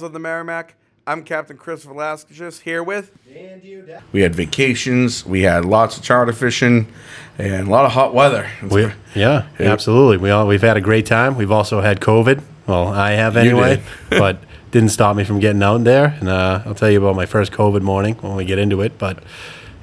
of the Merrimack. I'm Captain Chris Velasquez here with. We had vacations, we had lots of charter fishing, and a lot of hot weather. We, yeah, absolutely. We all we've had a great time. We've also had COVID. Well, I have anyway, but didn't stop me from getting out there. And uh, I'll tell you about my first COVID morning when we get into it. But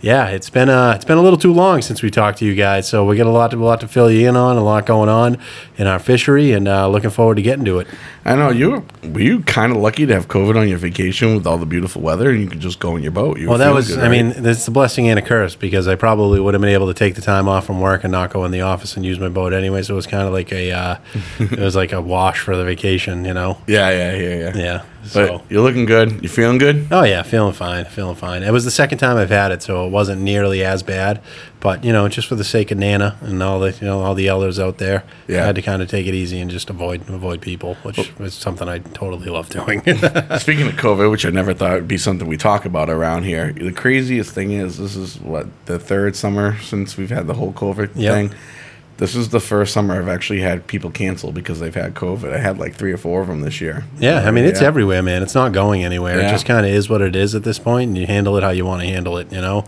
yeah, it's been uh, it's been a little too long since we talked to you guys. So we got a lot to a lot to fill you in on, a lot going on in our fishery, and uh, looking forward to getting to it. I know you were, you kind of lucky to have COVID on your vacation with all the beautiful weather, and you could just go in your boat. You Well, that was, good, I right? mean, it's a blessing and a curse because I probably would have been able to take the time off from work and not go in the office and use my boat anyway. So it was kind of like a, uh, it was like a wash for the vacation, you know? yeah, yeah, yeah, yeah. Yeah. But So, you're looking good. You're feeling good? oh yeah, feeling fine, feeling fine. It was the second time I've had it, so it wasn't nearly as bad. But you know, just for the sake of Nana and all the, you know, all the elders out there, Yeah. I had to kind of take it easy and just avoid avoid people, which is something I totally love doing. Speaking of COVID, which I never thought would be something we talk about around here, the craziest thing is this is what the third summer since we've had the whole COVID Yep. thing. This is the first summer I've actually had people cancel because they've had COVID. I had like three or four of them this year. Yeah, I mean it's Yeah. everywhere, man. It's not going anywhere. Yeah. It just kind of is what it is at this point, and you handle it how you want to handle it. You know.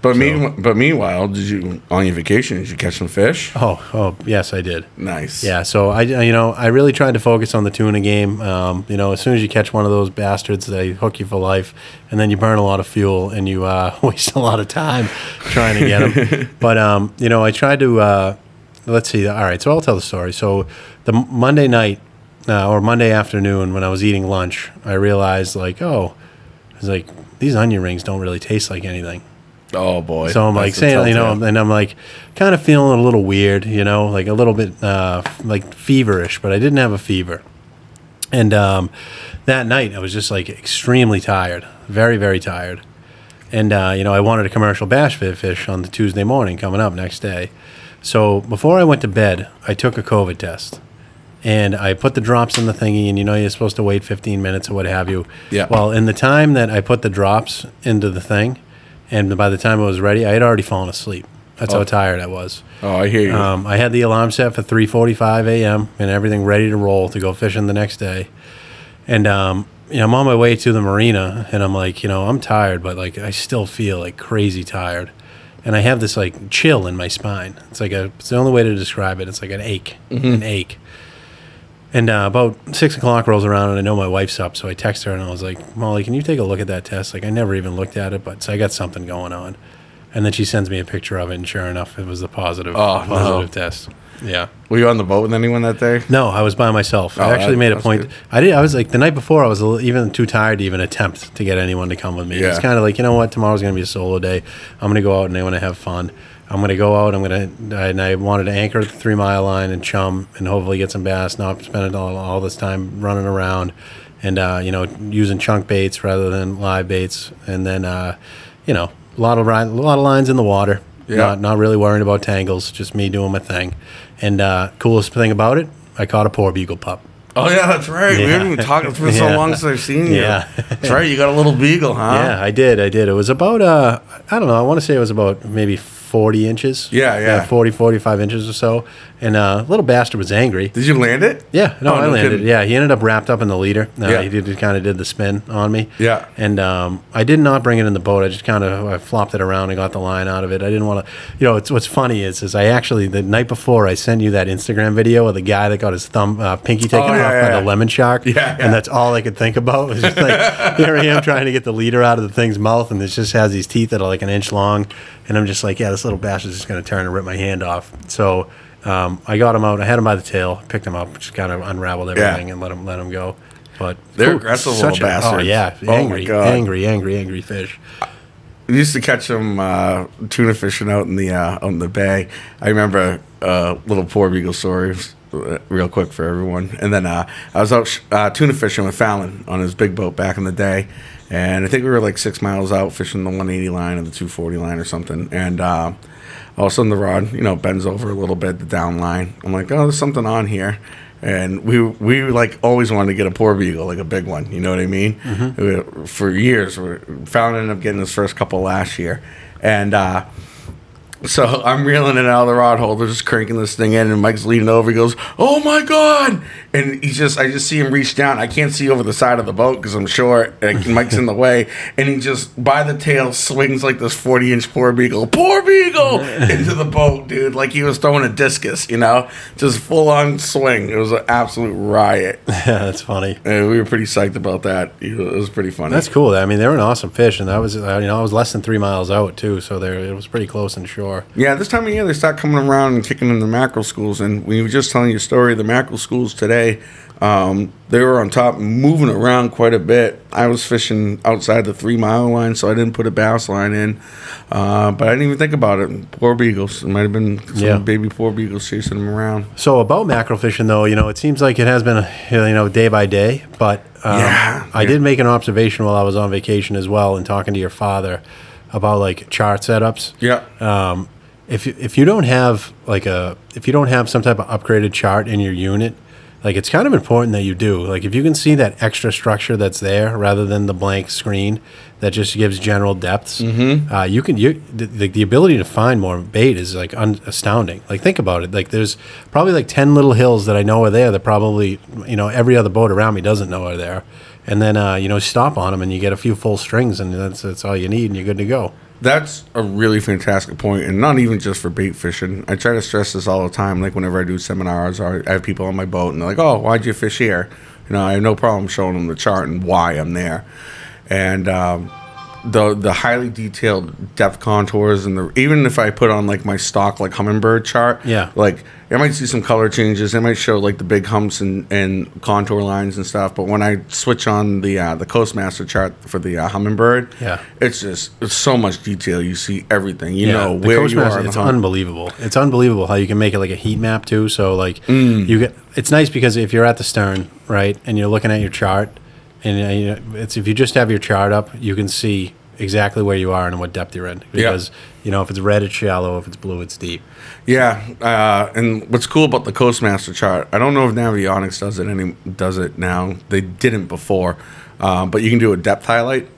But mean, but meanwhile, did you on your vacation? Did you catch some fish? Oh, oh, yes, I did. Nice. Yeah, so I, you know, I really tried to focus on the tuna game. Um, you know, as soon as you catch one of those bastards, they hook you for life, and then you burn a lot of fuel and you uh, waste a lot of time trying to get them. but um, you know, I tried to. Uh, let's see. All right, so I'll tell the story. So the Monday night uh, or Monday afternoon, when I was eating lunch, I realized like, oh, I was like, these onion rings don't really taste like anything. Oh boy. So I'm like That's a saying, you know, and I'm like kind of feeling a little weird, you know, like a little bit uh, like feverish, but I didn't have a fever. And um, that night, I was just like extremely tired, very, very tired. And, uh, you know, I wanted a commercial bass fi- fish on the Tuesday morning coming up next day. So before I went to bed, I took a COVID test. And I put the drops in the thingy, and you know, you're supposed to wait 15 minutes or what have you. Yeah. Well, in the time that I put the drops into the thing, and by the time I was ready, I had already fallen asleep. That's Oh. how tired I was. Oh, I hear you. Um, I had the alarm set for 3:45 a.m. and everything ready to roll to go fishing the next day. And um, you know, I'm on my way to the marina, and I'm like, you know, I'm tired, but like I still feel like crazy tired, and I have this like chill in my spine. It's like a, it's the only way to describe it. It's like an ache, an ache. And uh, about six o'clock rolls around, and I know my wife's up, so I text her and I was like, "Molly, can you take a look at that test?" Like I never even looked at it, but so I got something going on. And then she sends me a picture of it, and sure enough, it was the positive, Oh, no. positive test. Yeah. Were you on the boat with anyone that day? No, I was by myself. Oh, I actually that- made a that's point. good. I did. I was like the night before. I was a little, even too tired to even attempt to get anyone to come with me. It's Yeah. kind of like you know what? Tomorrow's gonna be a solo day. I'm gonna go out and I want to have fun. I'm gonna go out. I'm gonna. And I wanted to anchor at the three mile line and chum and hopefully get some bass. Not spend all, all this time running around and uh, you know using chunk baits rather than live baits. And then uh, you know a lot of ri- a lot of lines in the water. Yeah. Not not really worrying about tangles. Just me doing my thing. And uh, coolest thing about it, I caught a porbeagle pup. Oh yeah, that's right. We haven't even talked for so Yeah. long since I've seen you. Yeah. that's right. You got a little beagle, huh? Yeah, I did. I did. It was about uh, I don't know. I want to say it was about maybe 40 inches. Yeah, yeah. 40, 45 inches or so. And uh, little bastard was angry. Did you land it? Yeah, no, Oh, I no landed. kidding. Yeah, he ended up wrapped up in the leader. Uh, Yeah. He did kind of did the spin on me. Yeah. And um, I did not bring it in the boat. I just kind of I flopped it around and got the line out of it. I didn't want to, you know. It's what's funny is is I actually the night before I sent you that Instagram video of the guy that got his thumb uh, pinky taken Oh, yeah, off yeah, by yeah. the lemon shark. Yeah, yeah. And that's all I could think about was just like here I am trying to get the leader out of the thing's mouth, and it just has these teeth that are like an inch long, and I'm just like, yeah, this little bastard's just going to turn and rip my hand off. So. Um, I got him out. I had him by the tail, picked him up, just kind of unraveled everything, and let him let him go. But They're Ooh, aggressive little a- Oh bastards. yeah, Oh, angry, angry, angry, angry fish. We used to catch them uh, tuna fishing out in the uh, out in the bay. I remember uh, little porbeagle story, uh, real quick for everyone. And then uh, I was out sh- uh, tuna fishing with Fallon on his big boat back in the day, and I think we were like six miles out fishing the 180 line or the 240 line or something. And uh, all of a sudden the rod, you know, bends over a little bit, the down line. I'm like, oh, there's something on here. And we we like always wanted to get a porbeagle, like a big one. You know what I mean? We- For years, we Fallon ended up getting his first couple last year, and uh, so I'm reeling it out of the rod holder, just cranking this thing in, and Mike's leaning over. He goes, "Oh my god!" And he's just I just see him reach down. I can't see over the side of the boat because I'm short. And Mike's in the way, and he just by the tail swings like this 40 inch porbeagle, poor beagle into the boat, dude. Like he was throwing a discus, you know, just full on swing. It was an absolute riot. Yeah, that's funny. And we were pretty psyched about that. It was pretty funny. That's cool. I mean, they were an awesome fish, and that was uh, you know I was less than three miles out too, so there it was pretty close in shore. Yeah, this time of year they start coming around and kicking in the mackerel schools. And we were just telling you a story of the mackerel schools today. Um, they were on top, moving around quite a bit. I was fishing outside the three mile line, so I didn't put a bass line in. Uh, but I didn't even think about it. Porbeagles. It might have been some Yeah. baby porbeagles chasing them around. So about mackerel fishing, though, you know, it seems like it has been, you know, day by day. But um, Yeah, I yeah. did make an observation while I was on vacation as well, and talking to your father about like chart setups. Yeah. Um, if if you don't have like a if you don't have some type of upgraded chart in your unit, like it's kind of important that you do. Like if you can see that extra structure that's there rather than the blank screen that just gives general depths, Mm-hmm. uh, you can you the, the, the ability to find more bait is like un, astounding. Like think about it. Like there's probably like ten little hills that I know are there that probably you know every other boat around me doesn't know are there. And then uh, you know stop on them and you get a few full strings and that's that's all you need and you're good to go. That's a really fantastic point, and not even just for bait fishing. I try to stress this all the time. Like whenever I do seminars, or I have people on my boat, and they're like, "Oh, why'd you fish here?" You know, I have no problem showing them the chart and why I'm there. And um, the the highly detailed depth contours, and the even if I put on like my stock like Humminbird chart, Yeah. like I might see some color changes. It might show like the big humps and, and contour lines and stuff. But when I switch on the uh, the Coastmaster chart for the uh, Humminbird, Yeah. it's just it's so much detail. You see everything. You know the where you are. It's hump. unbelievable. It's unbelievable how you can make it like a heat map too. So like Mm. you get, it's nice because if you're at the stern, right, and you're looking at your chart, and uh, you know, it's if you just have your chart up, you can see exactly where you are and what depth you're in. Because you know if it's red, it's shallow. If it's blue, it's deep. Yeah, uh, and what's cool about the Coastmaster chart? I don't know if Navionics does it any does it now. They didn't before, um, but you can do a depth highlight.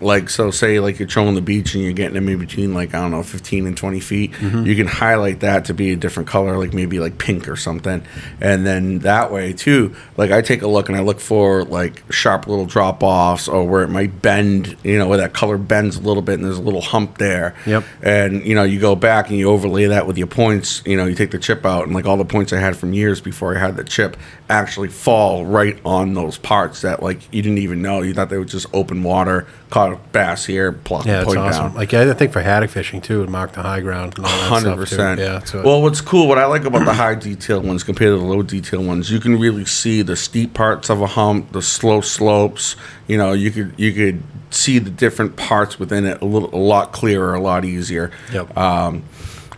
Like so, say like you're trolling the beach and you're getting them in between like I don't know, 15 and 20 feet. Mm-hmm. You can highlight that to be a different color, like maybe like pink or something, and then that way too. Like I take a look and I look for like sharp little drop offs or where it might bend, you know, where that color bends a little bit and there's a little hump there. Yep. And you know, you go back and you overlay that with your points. You know, you take the chip out, and like all the points I had from years before I had the chip actually fall right on those parts that like you didn't even know. You thought they were just open water, caught a bass here, plop Yeah, it's point awesome. down. Like I think for haddock fishing too, it mark the high ground. and all that Hundred percent. Yeah. Well, what's cool, what I like about the high detail ones compared to the low detail ones, you can really see the steep parts of a hump, the slow slopes. You know, you could you could see the different parts within it a little, a lot clearer, a lot easier. Yep. Um,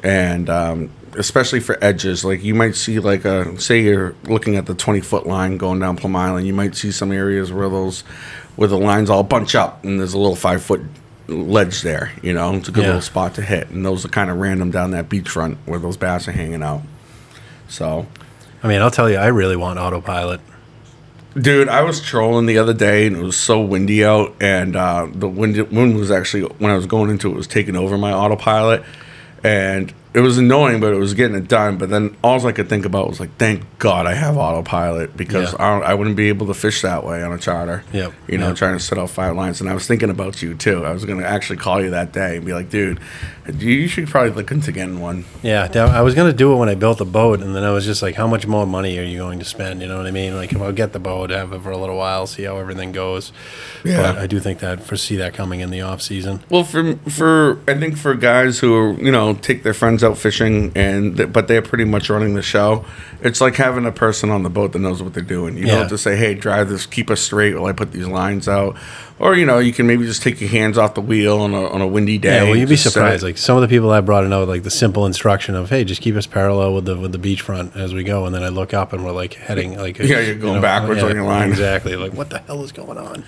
and um, especially for edges, like you might see like a say you're looking at the twenty foot line going down Plum Island, you might see some areas where those where the lines all bunch up and there's a little five foot ledge there. You know, it's a good Yeah. little spot to hit, and those are kind of random down that beachfront where those bass are hanging out. So, I mean, I'll tell you, I really want autopilot. dude, I was trolling the other day, and it was so windy out, and uh, the wind wind was actually when I was going into it was taking over my autopilot, and it was annoying, but it was getting it done. But then all I could think about was like, thank God I have autopilot because Yeah. I, I wouldn't be able to fish that way on a charter. Yep. You know, Yep. trying to set off five lines. And I was thinking about you too. I was going to actually call you that day and be like, dude, you should probably look into getting one. Yeah, I was gonna do it when I built the boat, and then I was just like, how much more money are you going to spend? You know what I mean? Like, if I'll get the boat, have it for a little while, see how everything goes. Yeah. But I do think that foresee that coming in the off season. Well, for for I think for guys who are you know take their friends out fishing and th- but they're pretty much running the show, it's like having a person on the boat that knows what they're doing. You don't Yeah. have to say, "Hey, drive this, keep us straight," while I put these lines out, or you know, you can maybe just take your hands off the wheel on a on a windy day. Yeah, well, you'd be surprised. Like some of the people I brought in out, like the simple instruction of, "Hey, just keep us parallel with the with the beachfront as we go," and then I look up and we're like heading like Yeah, you're going backwards on your line. Exactly. Like, what the hell is going on?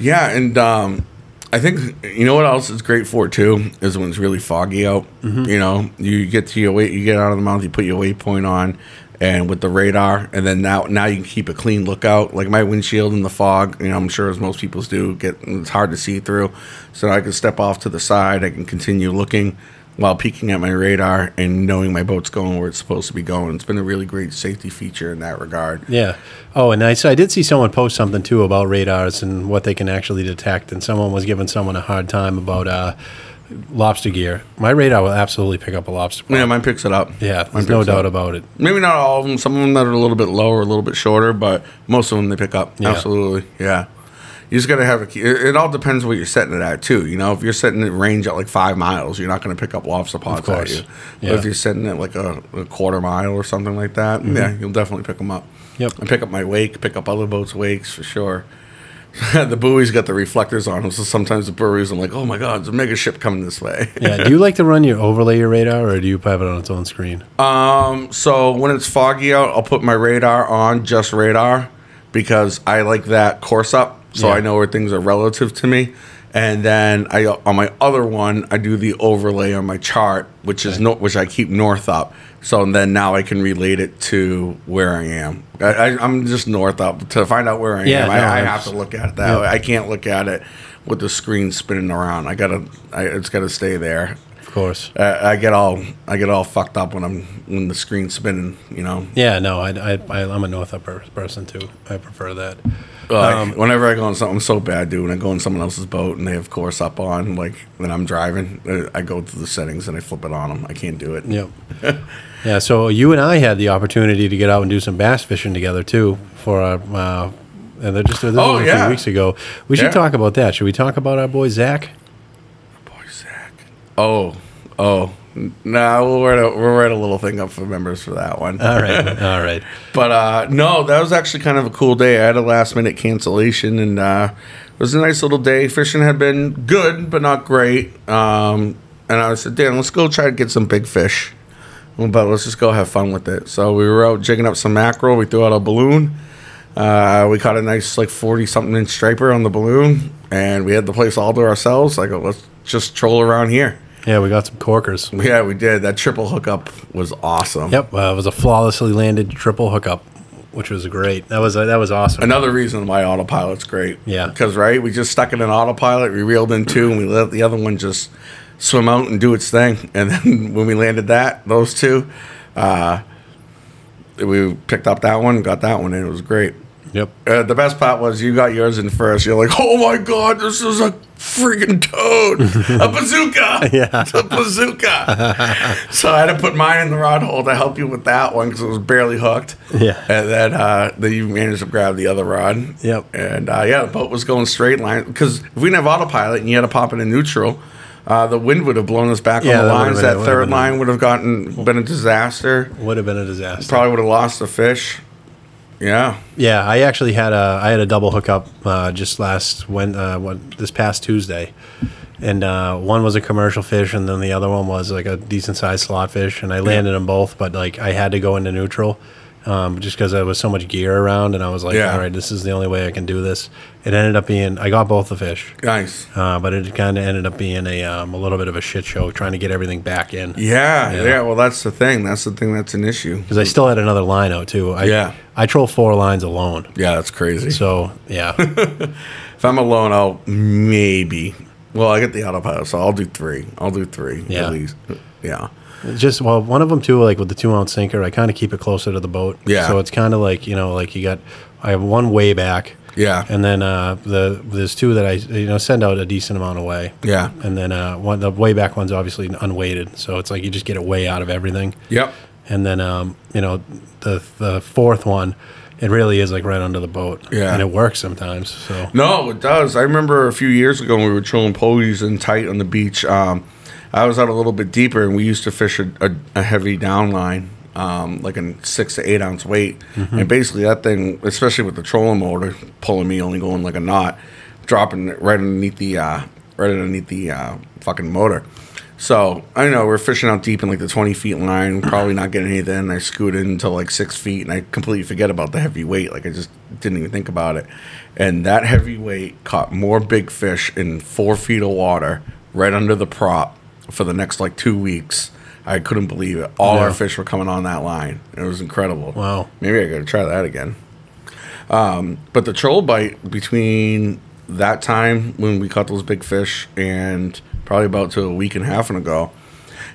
Yeah, and um, I think you know what else is great for too is when it's really foggy out. Mm-hmm. You know, you get to your weight, you get out of the mouth, you put your waypoint on, and with the radar, and then now now you can keep a clean lookout. Like my windshield in the fog, you know, I'm sure as most people's do, get it's hard to see through, so I can step off to the side, I can continue looking. While peeking at my radar and knowing my boat's going where it's supposed to be going. It's been a really great safety feature in that regard. Yeah. Oh, and I, so I did see someone post something too about radars and what they can actually detect, and someone was giving someone a hard time about uh, lobster gear. My radar will absolutely pick up a lobster. Yeah, mine picks it up. Yeah, there's no doubt up. about it. Maybe not all of them. Some of them that are a little bit lower, a little bit shorter, but most of them they pick up. Yeah. Absolutely, yeah. You just gotta have a key. It, all depends what you're setting it at too. You know, if you're setting it range at like five miles, you're not gonna pick up lobster pods at you. Yeah. But if you're setting it like a, a quarter mile or something like that, yeah, you'll definitely pick them up. Yep. And pick up my wake, pick up other boats' wakes for sure. the buoy's got the reflectors on them, so sometimes the buoys, I'm like, oh my god, there's a mega ship coming this way. Yeah. Do you like to run your overlay your radar, or do you have it on its own screen? Um, so when it's foggy out, I'll put my radar on just radar because I like that course up, so Yeah. I know where things are relative to me. And then I on my other one, I do the overlay on my chart, which is no, which I keep north up. So then now I can relate it to where I am. I, I, I'm just north up to find out where I Yeah, am. no, I, I have to look at it that Yeah. way. I can't look at it with the screen spinning around. I gotta, I, it's gotta stay there. Of course. Uh, I get all I get all fucked up when I'm when the screen's spinning. You know, Yeah. No, I, I, I I'm a north up person too. I prefer that. Um, whenever I go on something I'm so bad, dude, when I go on someone else's boat and they have course up on, like when I'm driving, uh, I go through the settings and I flip it on them. I can't do it. Yep. yeah. So you and I had the opportunity to get out and do some bass fishing together too for our. Uh, and they're just this Oh, a yeah. few weeks ago. We should Yeah. talk about that. Should we talk about our boy Zach? Our Boy, Zach. Oh, oh. No, we'll write a we'll write a little thing up for members for that one. All right. All right. But uh, no, that was actually kind of a cool day. I had a last minute cancellation, and uh, it was a nice little day. Fishing had been good, but not great. Um, and I said, Dan, let's go try to get some big fish. But let's just go have fun with it. So we were out jigging up some mackerel. We threw out a balloon. Uh, we caught a nice like forty something inch striper on the balloon, and we had the place all to ourselves. I go, let's just troll around here. Yeah, we got some corkers. Yeah, we did. That triple hookup was awesome. Yep, uh, it was a flawlessly landed triple hookup, which was great. That was uh, that was awesome. Another reason why autopilot's great. Yeah. Because, right, we just stuck it in autopilot, we reeled in two, and we let the other one just swim out and do its thing. And then when we landed that, those two, uh, we picked up that one, got that one, and it was great. Yep. Uh, the best part was you got yours in first. You're like, oh my god, this is a freaking toad, a bazooka, Yeah. it's a bazooka. so I had to put mine in the rod hole to help you with that one because it was barely hooked. Yeah. and then uh, then you managed to grab the other rod. Yep. and uh, yeah, the boat was going straight line because if we didn't have autopilot and you had to pop it in neutral. Uh, the wind would have blown us back Yeah, on the that lines. been- That third line would have gotten been a disaster. Would have been a disaster. Probably would have lost the fish. Yeah. Yeah, I actually had a I had a double hookup uh, just last when uh, when this past Tuesday, and uh, one was a commercial fish, and then the other one was like a decent sized slot fish, and I landed them both, but like I had to go into neutral. Um, just because there was so much gear around, and I was like, Yeah. "All right, this is the only way I can do this." It ended up being I got both the fish, Nice. uh, but it kind of ended up being a um, a little bit of a shit show trying to get everything back in. Yeah, Yeah. Well, that's the thing. That's the thing. That's an issue. because I still had another line out too. I, Yeah. I troll four lines alone. Yeah, that's crazy. So yeah, if I'm alone, I'll maybe. Well, I get the autopilot, so I'll do three. I'll do three Yeah. at least. Yeah. Just well, one of them too, like with the two ounce sinker, I kind of keep it closer to the boat. Yeah. So it's kind of like you know, like you got, I have one way back, Yeah. and then uh, the there's two that I you know send out a decent amount away. Yeah. And then uh, one the way back one's obviously unweighted, so it's like you just get it way out of everything. Yep. And then um, you know the the fourth one, it really is like right under the boat. Yeah. And it works sometimes. So No, it does. I remember a few years ago when we were trolling pogies and tight on the beach. Um, I was out a little bit deeper, and we used to fish a, a, a heavy down line, um, like a six to eight ounce weight. And basically, that thing, especially with the trolling motor pulling me, only going like a knot, dropping it right underneath the uh, right underneath the uh, fucking motor. So I know we're fishing out deep in like the twenty feet line, probably not getting anything. And I scoot in until like six feet, and I completely forget about the heavy weight. Like I just didn't even think about it. And that heavy weight caught more big fish in four feet of water right under the prop for the next like two weeks. I couldn't believe it. All Yeah. our fish were coming on that line. It was incredible. Wow. Maybe I got to try that again. Um, but the troll bite between that time when we caught those big fish and probably about to a week and a half ago,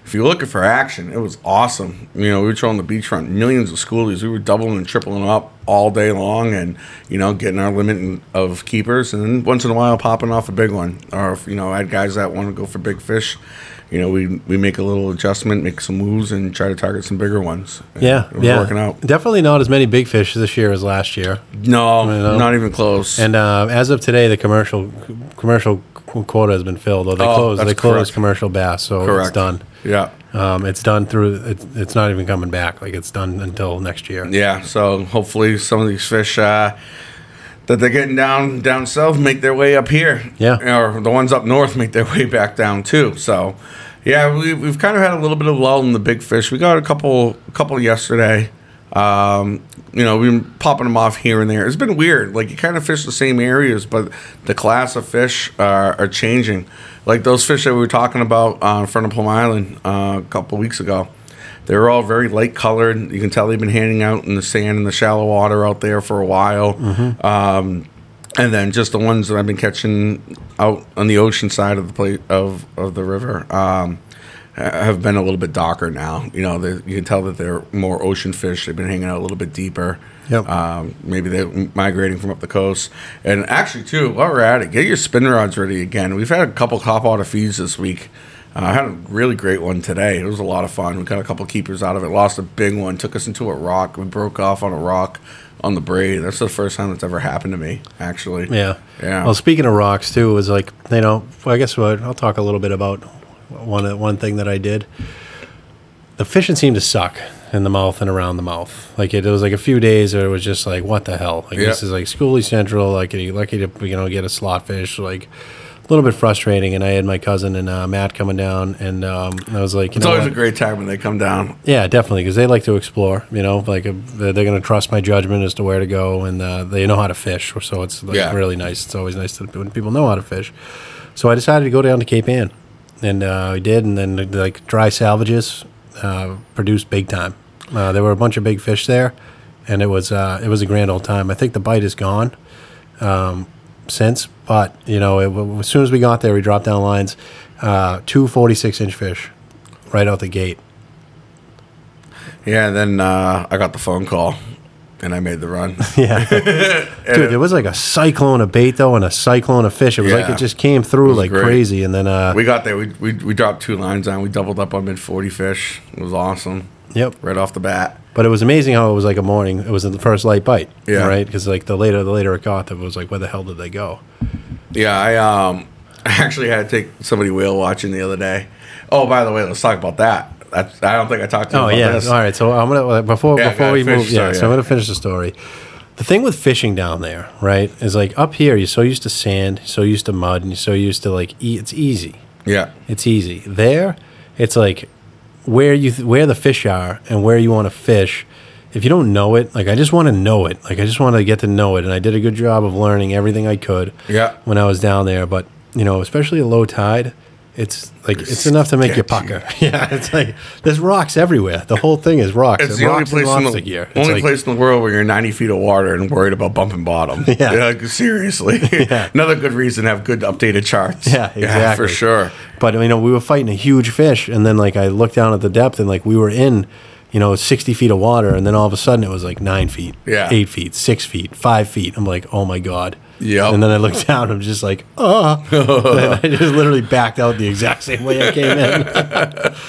if you're looking for action, it was awesome. You know, we were trolling the beachfront, millions of schoolies. We were doubling and tripling up all day long, and you know, getting our limit of keepers, and then once in a while popping off a big one. Or if you know, I had guys that want to go for big fish. You know, we we make a little adjustment, make some moves, and try to target some bigger ones. Yeah, it was yeah. working out. Definitely not as many big fish this year as last year. No, know. not even close. And uh, as of today, the commercial commercial quota has been filled. Or they Oh, closed. They closed correct. commercial bass, so Correct. it's done. yeah. Um, it's done through. It's, it's not even coming back. Like it's done until next year. Yeah, so hopefully some of these fish uh, that they're getting down down south make their way up here. Yeah. or the ones up north make their way back down too. So, yeah, we, we've kind of had a little bit of lull in the big fish. We got a couple, couple yesterday. Um, you know, we've been popping them off here and there. It's been weird. Like you kind of fish the same areas, but the class of fish are, are changing. Like those fish that we were talking about uh, in front of Plum Island uh, a couple weeks ago. They were all very light colored. You can tell they've been hanging out in the sand and the shallow water out there for a while. Um, and then just the ones that I've been catching out on the ocean side of the plate of, of the river um, have been a little bit darker now. You know, they, you can tell that they're more ocean fish. They've been hanging out a little bit deeper. Yep. Um, maybe they're migrating from up the coast. And actually, too, while we're at it, get your spin rods ready again. We've had a couple cop out of feeds this week. Uh, I had a really great one today. It was a lot of fun. We got a couple keepers out of it. Lost a big one. Took us into a rock. We broke off on a rock on the braid. That's the first time that's ever happened to me. Actually. Yeah. Yeah. Well, speaking of rocks too, it was like you know. I guess what I'll talk a little bit about one one thing that I did. The fishing seemed to suck in the mouth and around the mouth. Like it, it was like a few days where it was just like, what the hell? Like Yeah. this is like Schoolie Central. Like are you're lucky to you know get a slot fish. Like a little bit frustrating. And I had my cousin and uh, Matt coming down, and um, I was like, you It's know, always what? a great time when they come down. Yeah, definitely, because they like to explore. You know, like uh, they're, going to trust my judgment as to where to go, and uh, they know how to fish. So it's like Yeah. really nice. It's always nice to, when people know how to fish. So I decided to go down to Cape Ann, and uh, I did, and then like dry salvages uh, produced big time. Uh, there were a bunch of big fish there, and it was uh, it was a grand old time. I think the bite is gone um, since, but you know, it, as soon as we got there, we dropped down lines, uh, two 46 inch fish, right out the gate. Yeah, and then uh, I got the phone call, and I made the run. Yeah. Dude, there was like a cyclone of bait though and a cyclone of fish. It was like it just came through like great. crazy. And then uh we got there. We, we we dropped two lines on. We doubled up on mid forty fish. It was awesome. Yep. Right off the bat. But it was amazing how it was like a morning. It was the first light bite. Yeah. Right? Because like the later the later it got, it was like where the hell did they go? Yeah, I um I actually had to take somebody whale watching the other day. Oh, by the way, let's talk about that. That's, I don't think I talked to you Oh yeah. this. All right. So I'm gonna before Yeah, before we move. finish Yeah. story, So I'm gonna finish the story. The thing with fishing down there, right, is like up here you're so used to sand, so used to mud, and you're so used to like e- it's easy. Yeah. It's easy. There, it's like where you th- where the fish are and where you want to fish. If you don't know it, like I just want to know it. Like I just want to get to know it, and I did a good job of learning everything I could. Yeah. When I was down there, but you know, especially at low tide, it's like it's enough to make you pucker. Yeah, it's like there's rocks everywhere. The whole thing is rocks. It's the only place in the gear. It's only like- place in the world where you're 90 feet of water and worried about bumping bottom. Yeah. like, seriously. Another good reason to have good updated charts. Yeah, exactly. for sure. But you know, we were fighting a huge fish, and then like I looked down at the depth, and like we were in, you know, sixty feet of water, and then all of a sudden it was like nine feet, Yeah. eight feet, six feet, five feet. I'm like, oh my god. Yep. And then I looked down, and I'm just like, oh. and I just literally backed out the exact same way I came in.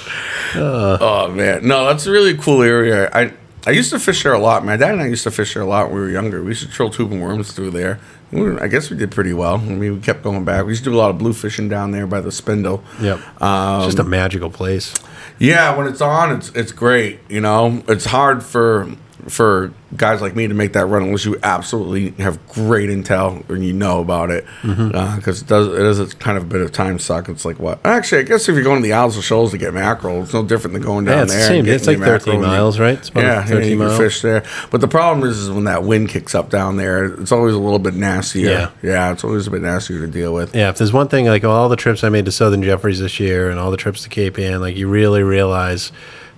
Oh man, no, that's a really cool area. I I used to fish there a lot. My dad and I used to fish there a lot when we were younger. We used to troll tube and worms through there. We were- I guess we did pretty well. I mean, we kept going back. We used to do a lot of blue fishing down there by the spindle. yep. Um, it's just a magical place. Yeah, when it's on, it's it's great. You know, it's hard for for guys like me to make that run unless you absolutely have great intel and you know about it. Mm-hmm. Uh, because it does it is a kind of a bit of time suck. It's like what? Actually, I guess if you're going to the Isles of Shoals to get mackerel, it's no different than going down Yeah, it's the there. same. and It's like your 13 mackerel and you- miles, right? It's about yeah, yeah, 13 you can miles. fish there. But the problem is, is when that wind kicks up down there, it's always a little bit nastier. Yeah. yeah, it's always a bit nastier to deal with. Yeah, if there's one thing, like all the trips I made to Southern Jeffreys this year and all the trips to Cape Ann, like you really realize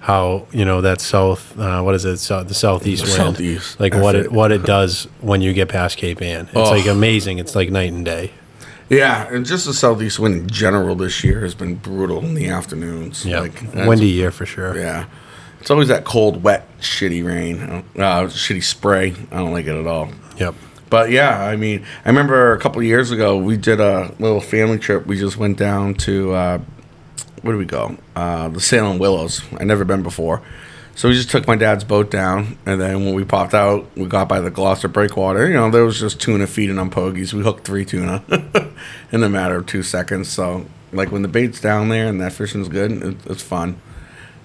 how you know that south, uh, what is it, so, the southeast The wind, southeast, like that's what it it. what it does when you get past Cape Ann. It's Oh. like amazing. It's like night and day. Yeah, and just the southeast wind in general this year has been brutal in the afternoons. Yeah, Like, windy year for sure. Yeah, it's always that cold, wet, shitty rain, uh, shitty spray. I don't like it at all. Yep. But yeah, I mean, I remember a couple of years ago we did a little family trip. We just went down to uh, where did we go? Uh, the Salem Willows. I never been before, so we just took my dad's boat down, and then when we popped out, we got by the Gloucester Breakwater. You know, there was just tuna feeding on pogies. We hooked three tuna in a matter of two seconds. So, like when the bait's down there and that fishing's good, it, it's fun.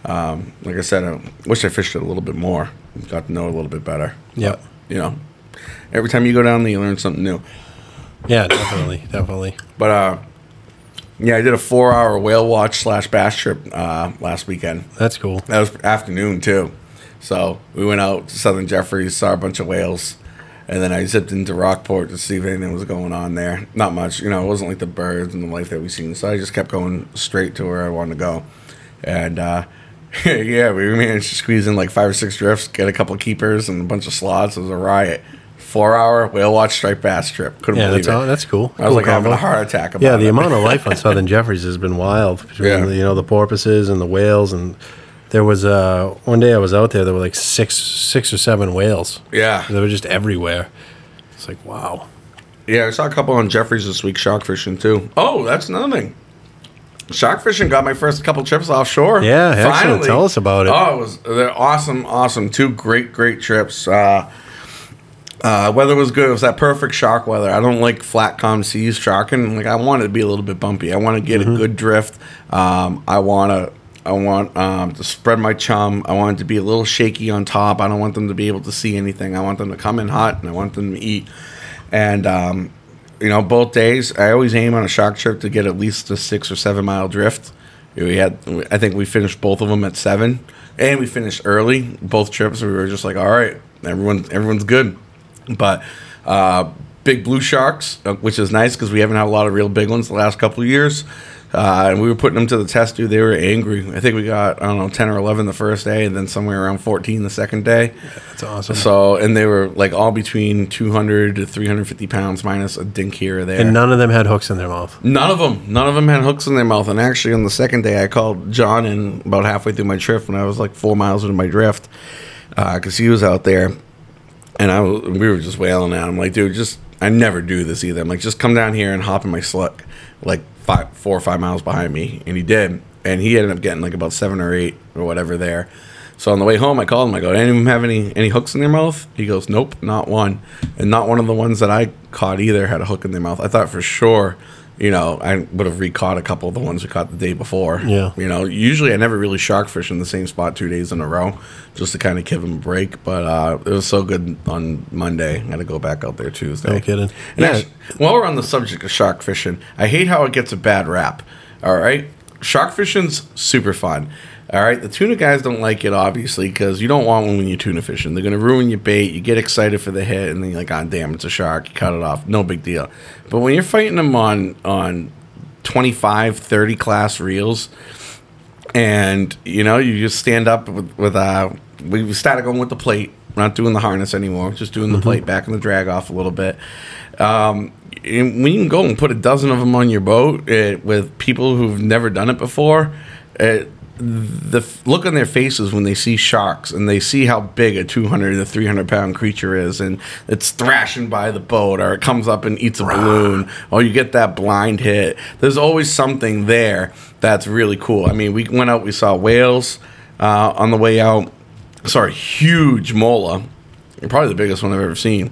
Um, like I said, I wish I fished it a little bit more. Got to know it a little bit better. Yeah. You know, every time you go down there, you learn something new. Yeah, definitely, definitely. But uh, yeah, I did a four-hour whale watch slash bass trip uh, last weekend. That's cool. That was afternoon too. So we went out to Southern Jeffreys, saw a bunch of whales, and then I zipped into Rockport to see if anything was going on there. Not much, you know. It wasn't like the birds and the life that we seen. So I just kept going straight to where I wanted to go, and uh, yeah, we managed to squeeze in like five or six drifts, get a couple keepers and a bunch of slots. It was a riot. Four-hour whale watch striped bass trip. Couldn't Yeah, believe that's it. all, that's cool. I was Cool like having a heart attack about Yeah, it. the amount of life on Southern Jeffreys has been wild between Yeah. the, you know the porpoises and the whales and there was uh one day I was out there there were like six six or seven whales. Yeah. They were just everywhere. It's like wow. Yeah, I saw a couple on Jeffreys this week shark fishing too. Oh, that's another thing. Shark fishing got my first couple trips offshore. Yeah, excellent. Tell us about it. Oh, it was they're awesome, awesome. Two great, great trips. Uh, uh, weather was good. It was that perfect shark weather. I don't like flat, calm seas sharking. Like I want it to be a little bit bumpy. I want to get Mm-hmm. a good drift. Um, I want to. I want um, to spread my chum. I want it to be a little shaky on top. I don't want them to be able to see anything. I want them to come in hot, and I want them to eat. And um, you know, both days, I always aim on a shark trip to get at least a six or seven mile drift. We had, I think we finished both of them at seven, and we finished early. Both trips, we were just like, all right, everyone, everyone's good. But uh, big blue sharks, uh, which is nice because we haven't had a lot of real big ones the last couple of years. Uh, and we were putting them to the test, dude. They were angry. I think we got, I don't know, 10 or 11 the first day, and then somewhere around 14 the second day. That's awesome. So, and they were like all between 200 to 350 pounds, minus a dink here or there. and none of them had hooks in their mouth. None of them. None of them had hooks in their mouth. And actually, on the second day, I called John in about halfway through my trip when I was like four miles into my drift because he was out there, and I was, we were just wailing at him like, dude, just I never do this either. I'm like, just come down here and hop in my slick, like five, four or five miles behind me, and he did, and he ended up getting like about seven or eight or whatever there. So on the way home, I called him. I go, any of them have any any hooks in their mouth? He goes, nope, not one, and not one of the ones that I caught either had a hook in their mouth. I thought for sure, you know, I would have recaught a couple of the ones we caught the day before. Yeah. you know, usually I never really shark fish in the same spot two days in a row, just to kind of give them a break. But uh, it was so good on Monday. I had to go back out there Tuesday. No kidding. And Yeah. actually, while we're on the subject of shark fishing, I hate how it gets a bad rap. All right, shark fishing's super fun. All right, the tuna guys don't like it obviously because you don't want one when you're tuna fishing. They're gonna ruin your bait. You get excited for the hit, and then you're like, "Oh damn, it's a shark." You cut it off, no big deal. But when you're fighting them on on 25, 30 class reels, and you know you just stand up with, with uh we started going with the plate. We're not doing the harness anymore. Just doing the plate back in the drag off a little bit. Um and when you can go and put a dozen of them on your boat uh, with people who've never done it before uh, the f- look on their faces when they see sharks and they see how big a 200 to 300 pound creature is and it's thrashing by the boat or it comes up and eats a balloon or you get that blind hit. There's always something there that's really cool. I mean we went out we saw whales uh, on the way out. Sorry huge mola. Probably the biggest one i've ever seen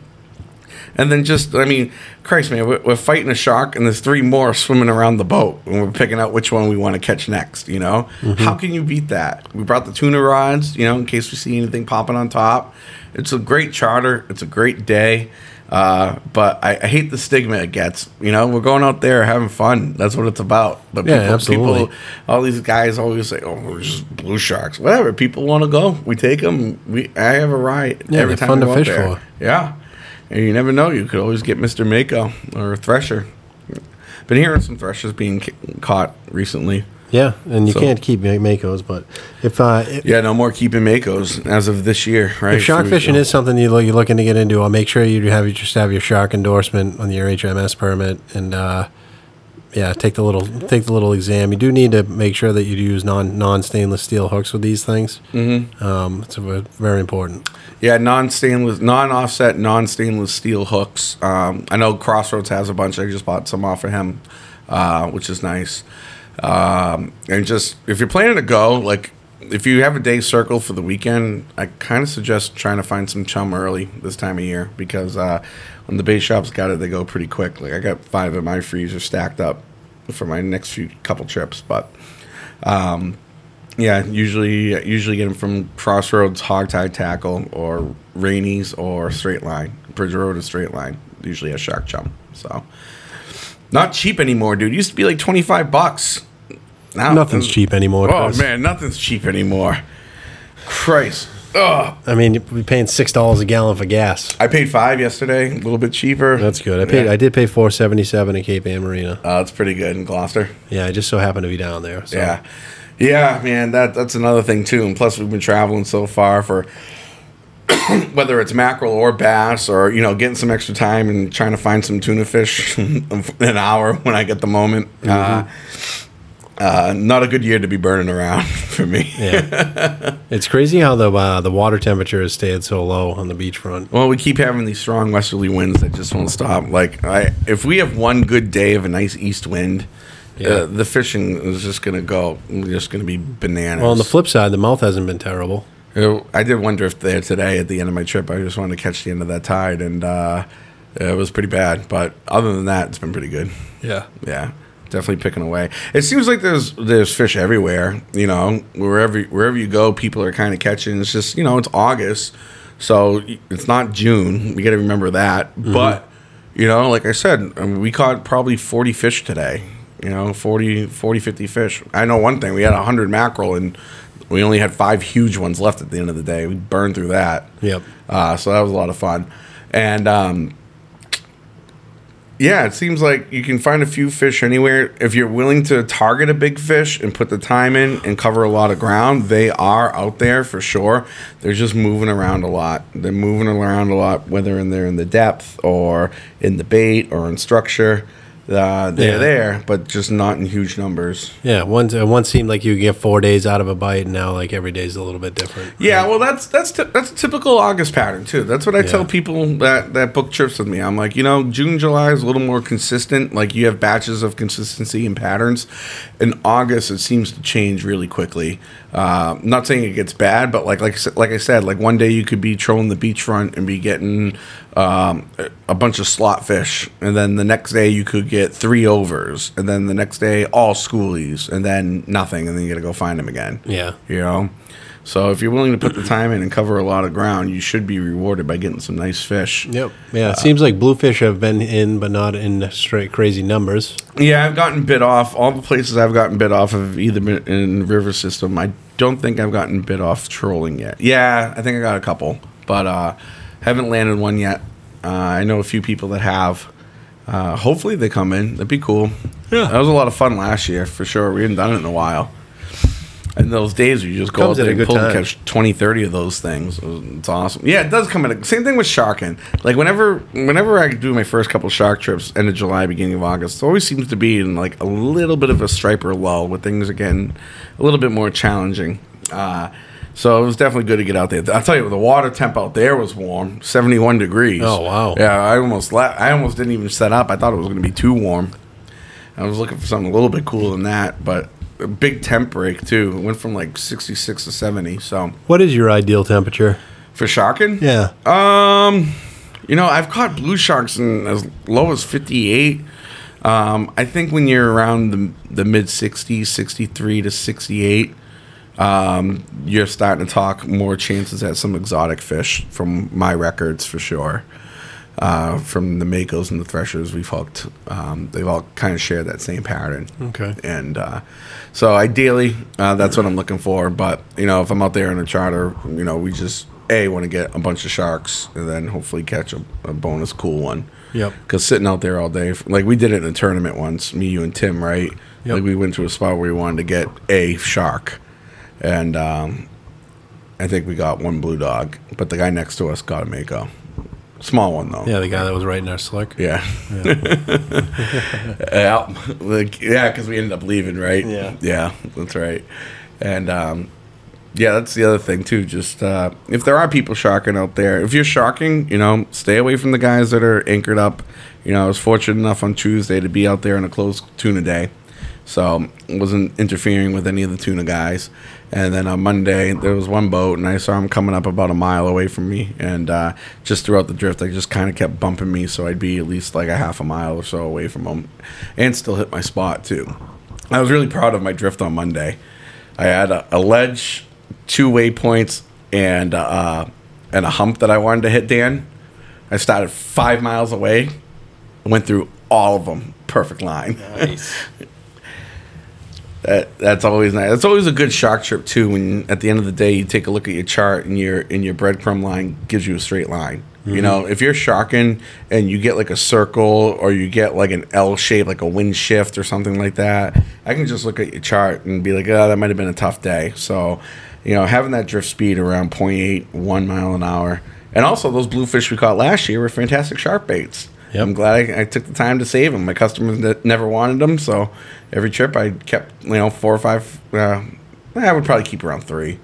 and then just, I mean, Christ, man, we're, we're fighting a shark, and there's three more swimming around the boat, and we're picking out which one we want to catch next. You know, how can you beat that? We brought the tuna rods, you know, in case we see anything popping on top. It's a great charter. It's a great day. Uh, but I, I hate the stigma it gets. You know, we're going out there having fun. That's what it's about. But Yeah, people, absolutely. people, all these guys always say, "Oh, we're just blue sharks." Whatever. People want to go. We take them. We I have a ride Yeah, every time fun we to go fish there. for. Yeah. And you never know. You could always get Mr. Mako or a Thresher. Been hearing some Threshers being ca- caught recently. Yeah, and you So- can't keep ma- makos, but if uh, if, Yeah, no more keeping makos as of this year, right? if shark So- fishing is something you look, you're looking to get into, I'll make sure you have you just have your shark endorsement on your HMS permit, and uh, yeah, take the little take the little exam. You do need to make sure that you use non non stainless steel hooks with these things. Mm-hmm. Um, it's a, very important. Yeah, non-stainless, non-offset, non-stainless steel hooks. Um, I know Crossroads has a bunch. I just bought some off of him, uh, which is nice. Um, and just if you're planning to go, like if you have a day circle for the weekend, I kind of suggest trying to find some chum early this time of year because uh, when the bait shops got it, they go pretty quick. Like I got five of my freezer stacked up for my next few couple trips, but. Um, yeah, usually usually get them from Crossroads, Hogtie Tackle, or Rainey's, or Straight Line. Bridge Road is Straight Line. Usually a Shark Chum. So not cheap anymore, dude. Used to be like twenty five bucks. Now Nothing's cheap anymore. Oh Chris. man, nothing's cheap anymore. Christ. Ugh. I mean, you're paying six dollars a gallon for gas. I paid five yesterday, a little bit cheaper. That's good. I paid. Yeah. I did pay four seventy seven at Cape Ann Marina. Uh, it's pretty good in Gloucester. Yeah, I just so happened to be down there. So. Yeah, yeah, man. That that's another thing too. And plus, we've been traveling so far for whether it's mackerel or bass, or you know, getting some extra time and trying to find some tuna fish in an hour when I get the moment. Uh, uh, not a good year to be burning around for me. Yeah. it's crazy how the uh, the water temperature has stayed so low on the beachfront. Well, we keep having these strong westerly winds that just won't stop. Like, I if we have one good day of a nice east wind. Yeah. Uh, the fishing is just gonna go, just gonna be bananas. Well, on the flip side, the mouth hasn't been terrible. I did one drift there today at the end of my trip. I just wanted to catch the end of that tide, and uh, it was pretty bad. But other than that, it's been pretty good. Yeah. Yeah, definitely picking away. It seems like there's there's fish everywhere. You know, wherever wherever you go, people are kind of catching. It's just you know, it's August, so it's not June. We got to remember that. But you know, like I said, I mean, we caught probably 40 fish today. You know, 40, 40 50 fish. I know one thing. We had 100 mackerel, and we only had five huge ones left at the end of the day. We burned through that. Yep. Uh, so that was a lot of fun. And um, yeah, it seems like you can find a few fish anywhere. If you're willing to target a big fish and put the time in and cover a lot of ground, they are out there for sure. They're just moving around a lot. They're moving around a lot, whether in they're in the depth or in the bait or in structure. Uh, they're Yeah. there, but just not in huge numbers. Yeah. Once uh, once seemed like you get four days out of a bite, and now like every day is a little bit different. Yeah, well, that's that's ty- that's a typical August pattern too. That's what I tell people that that book trips with me. I'm like, you know, June, July is a little more consistent. Like you have batches of consistency and patterns. In August, it seems to change really quickly. Uh, not saying it gets bad, but like like I like I said, like one day you could be trolling the beachfront and be getting um, a- a bunch of slot fish, and then the next day you could get three overs, and then the next day all schoolies, and then nothing, and then you got to go find them again Yeah. you know so if you're willing to put the time in and cover a lot of ground you should be rewarded by getting some nice fish. Yep. Yeah. It seems like bluefish have been in, but not in straight crazy numbers. yeah i've gotten bit off. All the places i've gotten bit off have either been in the river system. I don't think i've gotten bit off trolling yet. Yeah i think i got a couple but uh haven't landed one yet. Uh, i know a few people that have. Uh, hopefully they come in. That'd be cool. Yeah. that was a lot of fun last year for sure. We hadn't done it in a while and those days where you just go Comes out there and pull and catch 20 30 of those things it's awesome yeah it does come at a same thing with sharking like whenever whenever i do my first couple shark trips end of july beginning of august it always seems to be in like a little bit of a striper lull where things are getting a little bit more challenging uh, so it was definitely good to get out there. I'll tell you, the water temp out there was warm, seventy-one degrees. Oh, wow. Yeah, I almost la- I almost didn't even set up. I thought it was going to be too warm. I was looking for something a little bit cooler than that, but a big temp break too. It went from like 66 to 70. So What is your ideal temperature? for sharking, Yeah. um, you know, I've caught blue sharks in as low as 58. Um, I think when you're around the, the mid 60s, 63 to 68, um, you're starting to talk more chances at some exotic fish from my records for sure. Uh, from the makos and the threshers we've hooked, um, they've all kind of shared that same pattern. Okay. And uh, so ideally, uh, that's what I'm looking for. But you know, if I'm out there in a charter, you know, we just a want to get a bunch of sharks and then hopefully catch a, a bonus cool one. Yep. Because sitting out there all day, like we did it in a tournament once, me, you, and Tim, right? Yep. Like we went to a spot where we wanted to get a shark, and um, I think we got one blue dog, but the guy next to us got a mako, small one though. Yeah, the guy that was writing our slick. Yeah. yeah. Like, yeah, because we ended up leaving, right? Yeah. Yeah, that's right. And um, yeah, that's the other thing too. Just uh, if there are people sharking out there, if you're sharking, you know, stay away from the guys that are anchored up. You know, I was fortunate enough on Tuesday to be out there on a closed tuna day, so wasn't interfering with any of the tuna guys. And then on Monday, there was one boat, and I saw him coming up about a mile away from me. And uh, just throughout the drift, I just kind of kept bumping me, so I'd be at least like a half a mile or so away from him, and still hit my spot too. I was really proud of my drift on Monday. I had a, a ledge, two waypoints, and uh, and a hump that I wanted to hit. Dan, I started five miles away, went through all of them, perfect line. Nice. That that's always nice. It's always a good shark trip too. When at the end of the day you take a look at your chart and your and your breadcrumb line gives you a straight line. You mm-hmm. know, if you're sharking and you get like a circle or you get like an L shape, like a wind shift or something like that, I can just look at your chart and be like, oh, that might have been a tough day. So, you know, having that drift speed around 0.8, 1 mile an hour, and also those bluefish we caught last year were fantastic shark baits. Yep. I'm glad I, I took the time to save them. My customers ne- never wanted them, so every trip I kept, you know, four or five. Uh, I would probably keep around three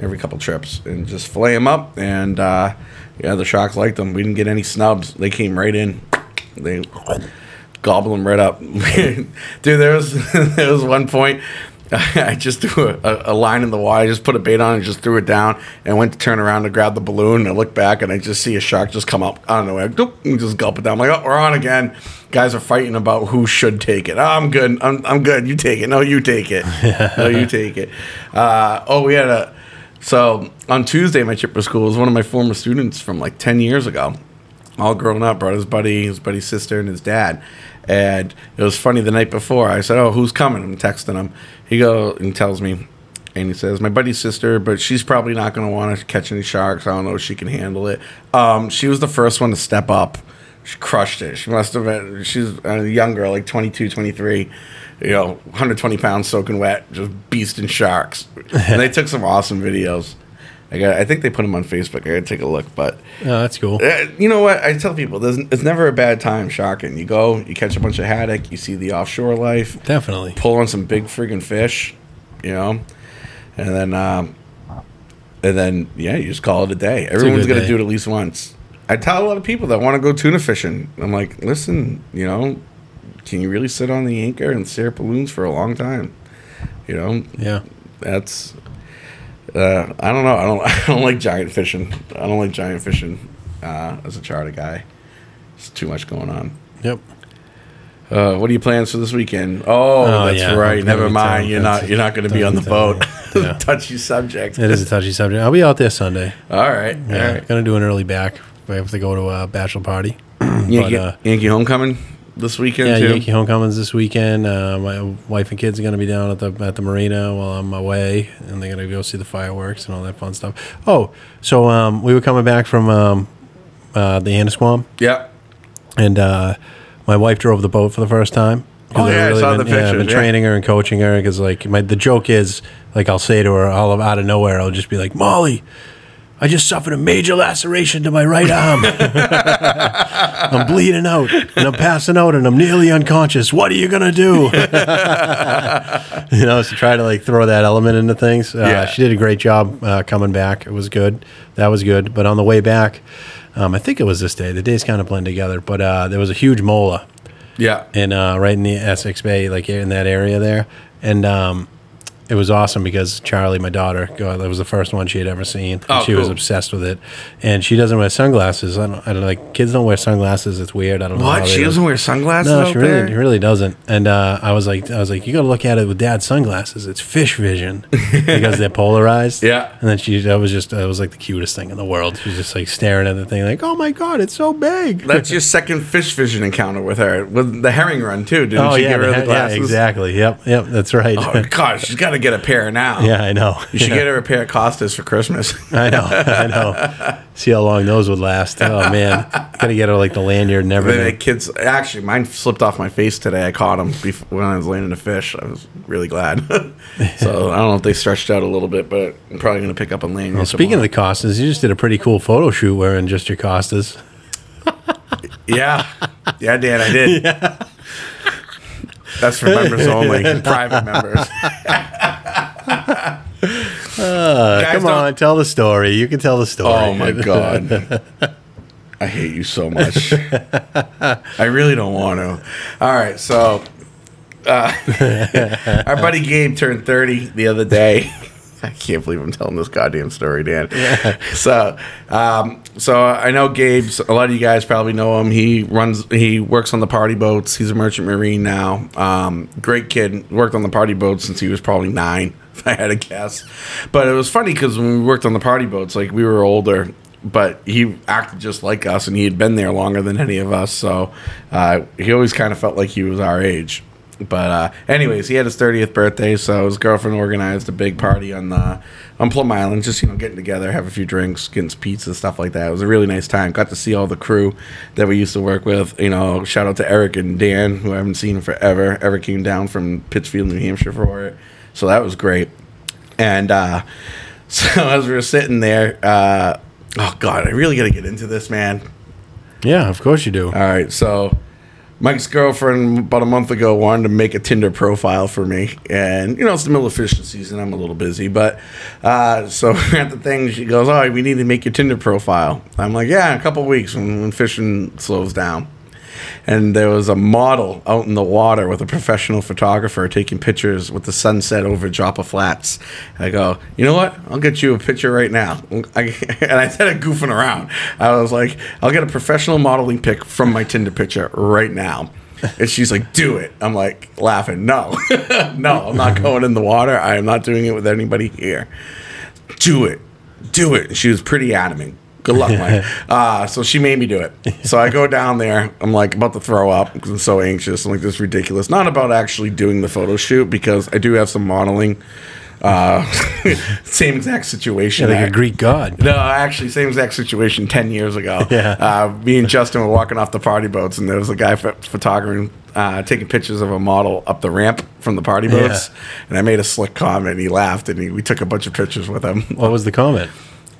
every couple trips and just fillet them up. And uh, yeah, the sharks liked them. We didn't get any snubs. They came right in. They gobble them right up. Dude, there was there was one point. I just threw a, a line in the water, I just put a bait on and just threw it down and went to turn around to grab the balloon and I look back and I just see a shark just come up out of nowhere, doop, and just gulp it down. I'm like, oh, we're on again. Guys are fighting about who should take it. Oh, I'm good. I'm, I'm good. You take it. No, you take it. no, you take it. Uh, oh, we had a so on Tuesday my cool. It was one of my former students from like ten years ago all grown up, brought his buddy, his buddy's sister, and his dad. And it was funny the night before. I said, "Oh, who's coming?" I'm texting him. He go and tells me, and he says, "My buddy's sister, but she's probably not going to want to catch any sharks. I don't know if she can handle it." Um, she was the first one to step up. She crushed it. She must have been. She's a young girl, like 22, 23. You know, 120 pounds soaking wet, just beasting sharks. and they took some awesome videos. I got. I think they put them on Facebook. I gotta take a look, but Oh, that's cool. uh, you know what? I tell people, there's, it's never a bad time shocking. You go, you catch a bunch of haddock, you see the offshore life, Definitely. pull on some big friggin' fish, you know, and then, um, and then, yeah, you just call it a day. Everyone's good gonna day. do it at least once. I tell a lot of people that want to go tuna fishing. I'm like, listen, you know, can you really sit on the anchor and stare at balloons for a long time? You know, Yeah. that's uh, I don't know. I don't I don't like giant fishing. I don't like giant fishing uh, as a charter guy. It's too much going on. Yep. Uh, what are your plans for this weekend? Oh, Oh, that's yeah. right. Never mind. You're not. You're not going to be on the boat. Yeah. Touchy subject. It is a touchy subject. I'll be out there Sunday. All right. Yeah. All right. Gonna do an early back. I have to go to a bachelor party. Yankee, uh, Yankee homecoming this weekend Yeah, too. Yankee homecomings this weekend. Uh, my wife and kids are going to be down at the at the marina while I'm away, and they're going to go see the fireworks and all that fun stuff. Oh, so um, we were coming back from um, uh, the Annisquam, Yeah. and uh, my wife drove the boat for the first time. Oh, yeah, I saw been, the yeah, I've pictures, been yeah. training her and coaching her because like my the joke is like I'll say to her all of, out of nowhere I'll just be like Molly. I just suffered a major laceration to my right arm. I'm bleeding out and I'm passing out and I'm nearly unconscious. What are you gonna do? you know, so try to like throw that element into things. Uh, Yeah. She did a great job uh, coming back. It was good. That was good. But on the way back, um, I think it was this day. The days kind of blend together. But uh, there was a huge mola Yeah. in uh, right in the Essex Bay, like in that area there, and um, it was awesome because Charlie, my daughter, God, that was the first one she had ever seen. And Oh, she was obsessed with it, and she doesn't wear sunglasses. I don't, I don't like kids don't wear sunglasses. It's weird. I don't know. What? She doesn't wear sunglasses no, she really, there? really doesn't. And uh, I was like, I was like, you got to look at it with dad's sunglasses. It's fish vision because they're polarized. Yeah. And then she, that was just, that was like the cutest thing in the world. She was just like staring at the thing, like, oh my god, it's so big. That's your second fish vision encounter with her with the herring run too. Didn't oh she yeah, rid of the the he- yeah, exactly. Yep, yep, that's right. Oh God, she's got to to get a pair now. Yeah, I know. You should get her a pair of Costas for Christmas. I know. I know. See how long those would last. Oh man, gotta get her like the lanyard and The everything. kids, actually, mine slipped off my face today. I caught them before, when I was landing a fish. I was really glad. so I don't know if they stretched out a little bit, but I'm probably going to pick up a lanyard. Well, speaking of the Costas, you just did a pretty cool photo shoot wearing just your Costas. yeah, yeah, Dan, I did. That's for members only, private members. Guys, Come don't- on, tell the story. You can tell the story. Oh my god. I hate you so much. I really don't want to. All right, so uh, our buddy Gabe turned 30 the other day. I can't believe I'm telling this goddamn story, Dan. So, um, so I know Gabe's. A lot of you guys probably know him. He runs. He works on the party boats. He's a merchant marine now. Um, great kid. Worked on the party boats since he was probably nine. If I had a guess, but it was funny because when we worked on the party boats, like we were older, but he acted just like us, and he had been there longer than any of us. So uh, he always kind of felt like he was our age. But uh, anyways, he had his 30th birthday, so his girlfriend organized a big party on the on Plum Island, just you know, getting together, have a few drinks, getting some pizza, stuff like that. It was a really nice time. Got to see all the crew that we used to work with. You know, shout out to Eric and Dan, who I haven't seen forever. Eric came down from Pittsfield, New Hampshire for it, so that was great. And uh, so as we were sitting there, uh, oh god, I really got to get into this, man. Yeah, of course you do. All right, so Mike's girlfriend about a month ago wanted to make a Tinder profile for me, and you know it's the middle of fishing season. I'm a little busy, but uh, so at the thing, she goes, "Oh, we need to make your Tinder profile." I'm like, "Yeah, in a couple weeks when, when fishing slows down." And there was a model out in the water with a professional photographer taking pictures with the sunset over Joppa Flats. I go, you know what? I'll get you a picture right now. And I said goofing around. I was like, I'll get a professional modeling pic from my Tinder picture right now. And she's like, do it. I'm like, laughing. No, no, I'm not going in the water. I am not doing it with anybody here. Do it. Do it. She was pretty adamant. Good luck, Mike. Uh, so she made me do it. So I go down there. I'm like about to throw up because I'm so anxious. I'm like, this is ridiculous. Not about actually doing the photo shoot because I do have some modeling. Uh, same exact situation. Like I- a Greek god. no, actually, same exact situation 10 years ago. Yeah. Uh, me and Justin were walking off the party boats, and there was a guy ph- photographing, uh, taking pictures of a model up the ramp from the party boats. And I made a slick comment, and he laughed, and he, we took a bunch of pictures with him. What was the comment?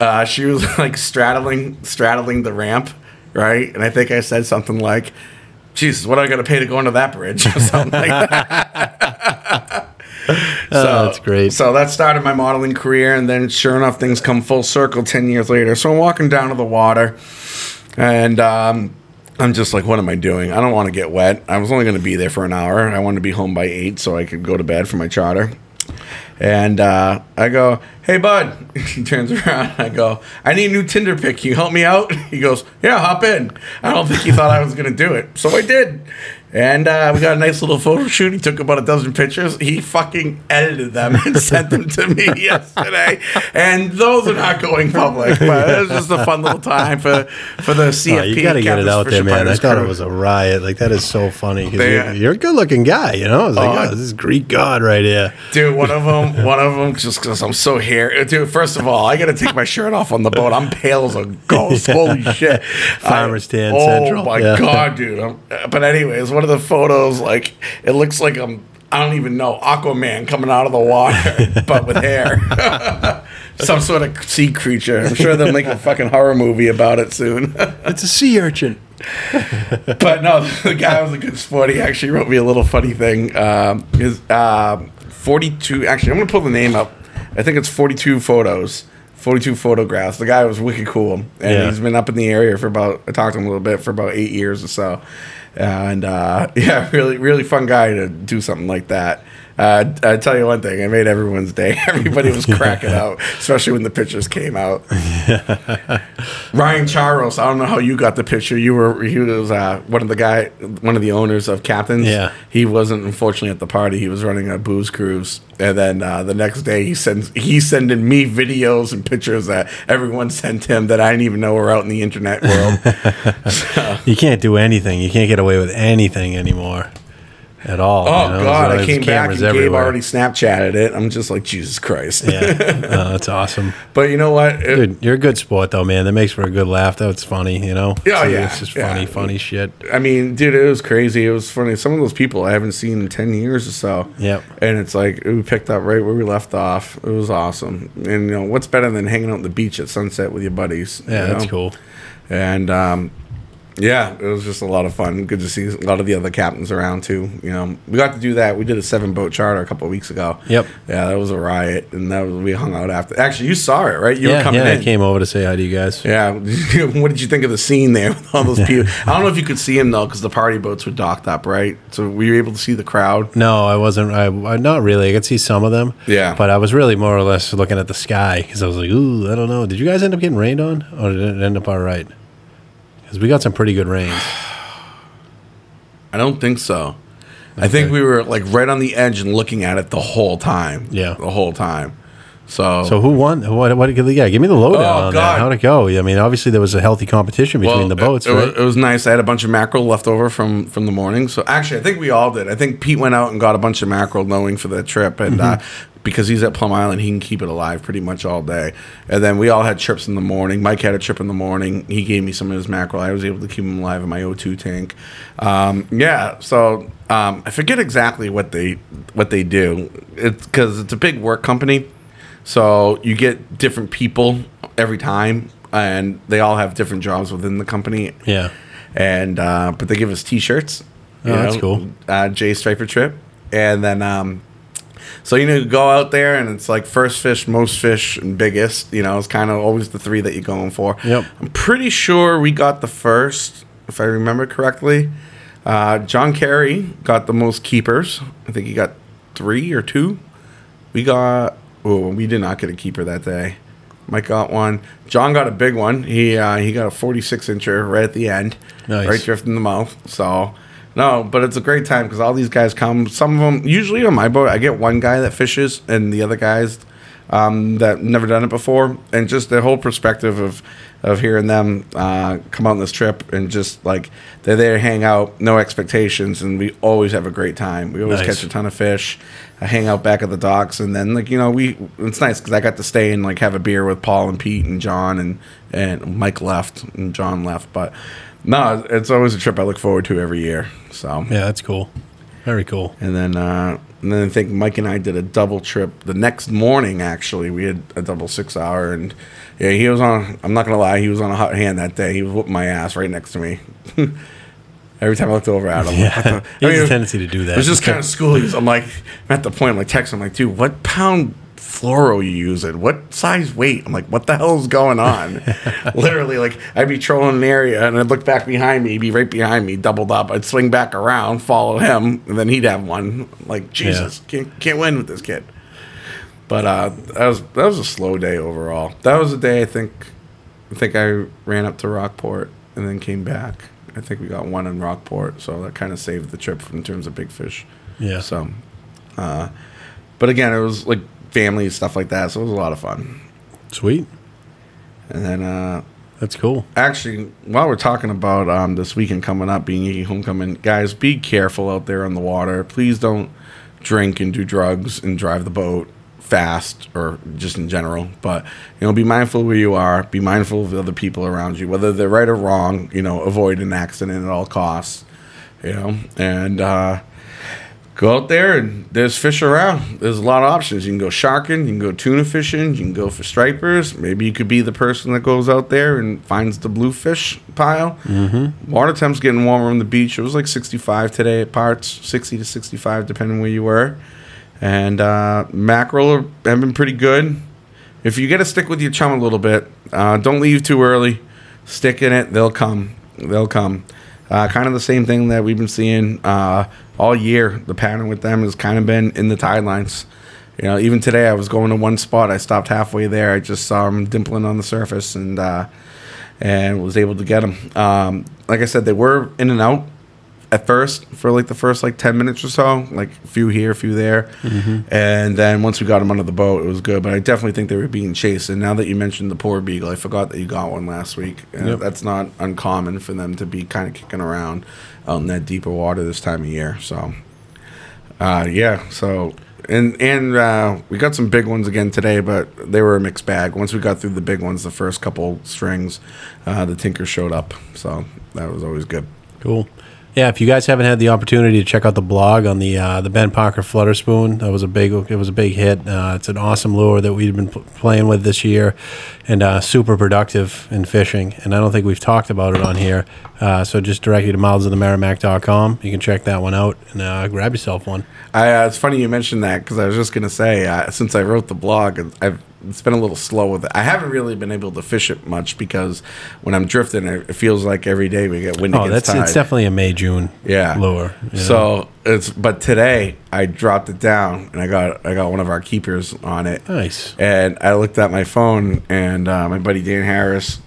Uh, she was like straddling, straddling the ramp, right? And I think I said something like, Jesus, what am I going to pay to go into that bridge? Or something like that. Oh, that's great. So that started my modeling career, and then sure enough, things come full circle ten years later. So I'm walking down to the water, and um, I'm just like, what am I doing? I don't want to get wet. I was only going to be there for an hour. I wanted to be home by eight so I could go to bed for my charter. And uh, I go, hey, bud. He turns around. I go, I need a new Tinder pic. Can you help me out? He goes, yeah, hop in. I don't think he thought I was going to do it. So I did. And uh, we got a nice little photo shoot. He took about a dozen pictures. He fucking edited them and sent them to me yesterday. And those are not going public, but it was just a fun little time for, for the CFP. Oh, you got to get it out there, man. I thought crew. it was a riot. Like that is so funny because They- you're, uh, you're a good-looking guy. You know, I was like, Oh, oh, this is Greek god right here. Dude, one of them, one of them, just because I'm so hairy. Uh, dude, first of all, I got to take my shirt off on the boat. I'm pale as a ghost. Holy shit. Farmer's I- tan oh central. my Yeah. God, dude. I'm, uh, but, anyways, one of the photos, like, it looks like I'm, I don't even know, Aquaman coming out of the water, but with hair. Some sort of sea creature. I'm sure they'll make a fucking horror movie about it soon. It's a sea urchin. but no, the guy was a good sport. He actually wrote me a little funny thing. Um, his uh, 42, actually, I'm to pull the name up. I think it's 42 photos, 42 photographs. The guy was wicked cool. And Yeah. he's been up in the area for about, I talked to him a little bit, for about eight years or so. And uh, yeah, really, really fun guy to do something like that. Uh, I tell you one thing, I made everyone's day. Everybody was cracking out, especially when the pictures came out. Ryan Charles, I don't know how you got the picture. You were he was uh, one of the guy, one of the owners of Captains. Yeah. he wasn't unfortunately at the party. He was running a booze cruise, and then uh, the next day he sends he's sending me videos and pictures that everyone sent him that I didn't even know were out in the internet world. You can't do anything. You can't get away with anything anymore. At all. Oh you know? God! I came back and cameras Gabe already Snapchatted it. I'm just like Jesus Christ. Yeah, uh, that's awesome. but you know what? It- Dude, you're a good sport though, man. That makes for a good laugh. That's funny, you know. Yeah, It's- yeah, It's just yeah. funny, funny shit. I mean, dude, it was crazy. It was funny. Some of those people I haven't seen in ten years or so. Yep. And it's like we picked up right where we left off. It was awesome. And you know what's better than hanging out on the beach at sunset with your buddies? Yeah, you that's cool. And um, yeah, it was just a lot of fun. Good to see a lot of the other captains around too. You know, we got to do that. We did a seven boat charter a couple of weeks ago. Yep. Yeah, that was a riot, and that was, we hung out after. Actually, you saw it, right? You yeah, were coming yeah. in. I came over to say hi to you guys. Yeah. what did you think of the scene there with all those people? I don't know if you could see him though, because the party boats were docked up, right? So were you able to see the crowd? No, I wasn't. I, I not really. I could see some of them. Yeah. but I was really more or less looking at the sky because I was like, "Ooh, I don't know." Did you guys end up getting rained on, or did it end up all right? Because we got some pretty good rains. I don't think so. I think we were like right on the edge and looking at it the whole time. Yeah. the whole time. So, So who won? What? What? Yeah, give me the lowdown Oh, on God. that. How'd it go? I mean, obviously there was a healthy competition between the boats, it, it right? was, it was nice. I had a bunch of mackerel left over from from the morning. So actually, I think we all did. I think Pete went out and got a bunch of mackerel, knowing for the trip, and uh, Mm-hmm. because he's at Plum Island, he can keep it alive pretty much all day. And then we all had trips in the morning. Mike had a trip in the morning. He gave me some of his mackerel. I was able to keep him alive in my O2 tank. Um, yeah. So um, I forget exactly what they what they do. It's because it's a big work company. So you get different people every time, and they all have different jobs within the company. yeah. And uh, but they give us T-shirts. Oh, that's cool. Uh, Jay Striper trip, and then um, so you know you go out there and it's like first fish, most fish, and biggest. You know, it's kind of always the three that you're going for. Yep. I'm pretty sure we got the first, if I remember correctly. Uh, John Kerry got the most keepers. I think he got three or two. We got. Oh, we did not get a keeper that day. Mike got one. John got a big one. He uh, he got a 46 incher right at the end, Nice. right drifting the mouth. So no, but it's a great time because all these guys come. Some of them usually on my boat. I get one guy that fishes, and the other guys um, that never done it before, and just the whole perspective of of hearing them uh, come on this trip and just like they're there to hang out, no expectations, and we always have a great time. We always Nice. catch a ton of fish. I hang out back at the docks, and then like you know we it's nice because I got to stay and like have a beer with Paul and Pete and John and and Mike left and John left, but no, it's always a trip I look forward to every year. So Yeah, that's cool. Very cool. and then, uh, and then I think Mike and I did a double trip the next morning. Actually, we had a double six hour, and yeah, he was on. I'm not gonna lie, he was on a hot hand that day. He was whooping my ass right next to me. Every time I looked over at him, Yeah, what the- he I has a tendency to do that. It was just kind of schoolies. I'm like, I'm at the point, I'm like texting, I'm like, dude, what pound fluoro you use using? What size weight? I'm like, what the hell is going on? Literally, like, I'd be trolling an area and I'd look back behind me, he'd be right behind me, doubled up. I'd swing back around, follow him, and then he'd have one. Like, Jesus, can't, can't win with this kid. But uh, that was that was a slow day overall. That was a day I think I think I ran up to Rockport and then came back. I think we got one in Rockport, so that kind of saved the trip in terms of big fish. yeah. So, uh, but again, it was like family stuff like that, so it was a lot of fun. Sweet. And then, uh, That's cool. actually, while we're talking about um, this weekend coming up, being Yankee homecoming, guys, be careful out there on the water. Please don't drink and do drugs and drive the boat fast or just in general. But you know, be mindful where you are. Be mindful of the other people around you, whether they're right or wrong. You know, avoid an accident at all costs. You know, and uh, go out there and there's fish around. There's a lot of options. You can go sharking, you can go tuna fishing, you can go for stripers. Maybe you could be the person that goes out there and finds the bluefish pile. Mm-hmm. Water temp's getting warmer on the beach. It was like 65 today at parts, 60 to 65 depending where you were. And uh, mackerel are, have been pretty good. If you got to stick with your chum a little bit, uh, don't leave too early. Stick in it; they'll come. They'll come. Uh, kind of the same thing that we've been seeing uh, all year. The pattern with them has kind of been in the tide lines. You know, even today I was going to one spot. I stopped halfway there. I just saw them dimpling on the surface and uh, and was able to get them. Um, like I said, they were in and out at first for like the first like 10 minutes or so like a few here a few there and then once we got them under the boat it was good but i definitely think they were being chased and now that you mentioned the porbeagle i forgot that you got one last week and Yep. that's not uncommon for them to be kind of kicking around out in that deeper water this time of year so Uh, yeah. So and and uh, we got some big ones again today, but they were a mixed bag. Once we got through the big ones, the first couple strings, uh, the tinker showed up. So that was always good. Cool. Yeah, if you guys haven't had the opportunity to check out the blog on the uh, the Ben Parker Flutter Spoon, that was a big it was a big hit. Uh, it's an awesome lure that we've been playing with this year, and uh, super productive in fishing. And I don't think we've talked about it on here. Uh, so just direct you to mouthsofthemerrimack.com. You can check that one out and uh, grab yourself one. I, uh, it's funny you mentioned that because I was just gonna say since I wrote the blog, I've it's been a little slow with it. I haven't really been able to fish it much because when I'm drifting, it, feels like every day we get wind Oh, that's tide. it's definitely a May June yeah lure. you know? So it's but today I dropped it down and I got I got one of our keepers on it. nice. And I looked at my phone, and uh, my buddy Dan Harris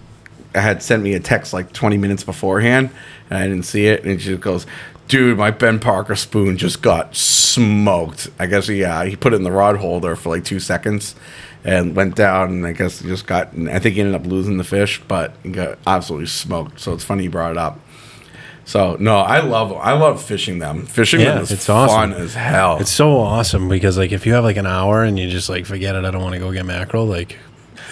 had sent me a text like 20 minutes beforehand, and I didn't see it. And he just goes, "Dude, my Ben Parker spoon just got smoked." I guess he uh, he put it in the rod holder for like two seconds, and went down. And I guess he just got. I think he ended up losing the fish, but he got absolutely smoked. So it's funny you brought it up. So no, I love I love fishing them. Fishing Yeah, them is it's awesome. fun as hell. It's so awesome because like if you have like an hour and you just like forget it, I don't want to go get mackerel. Like,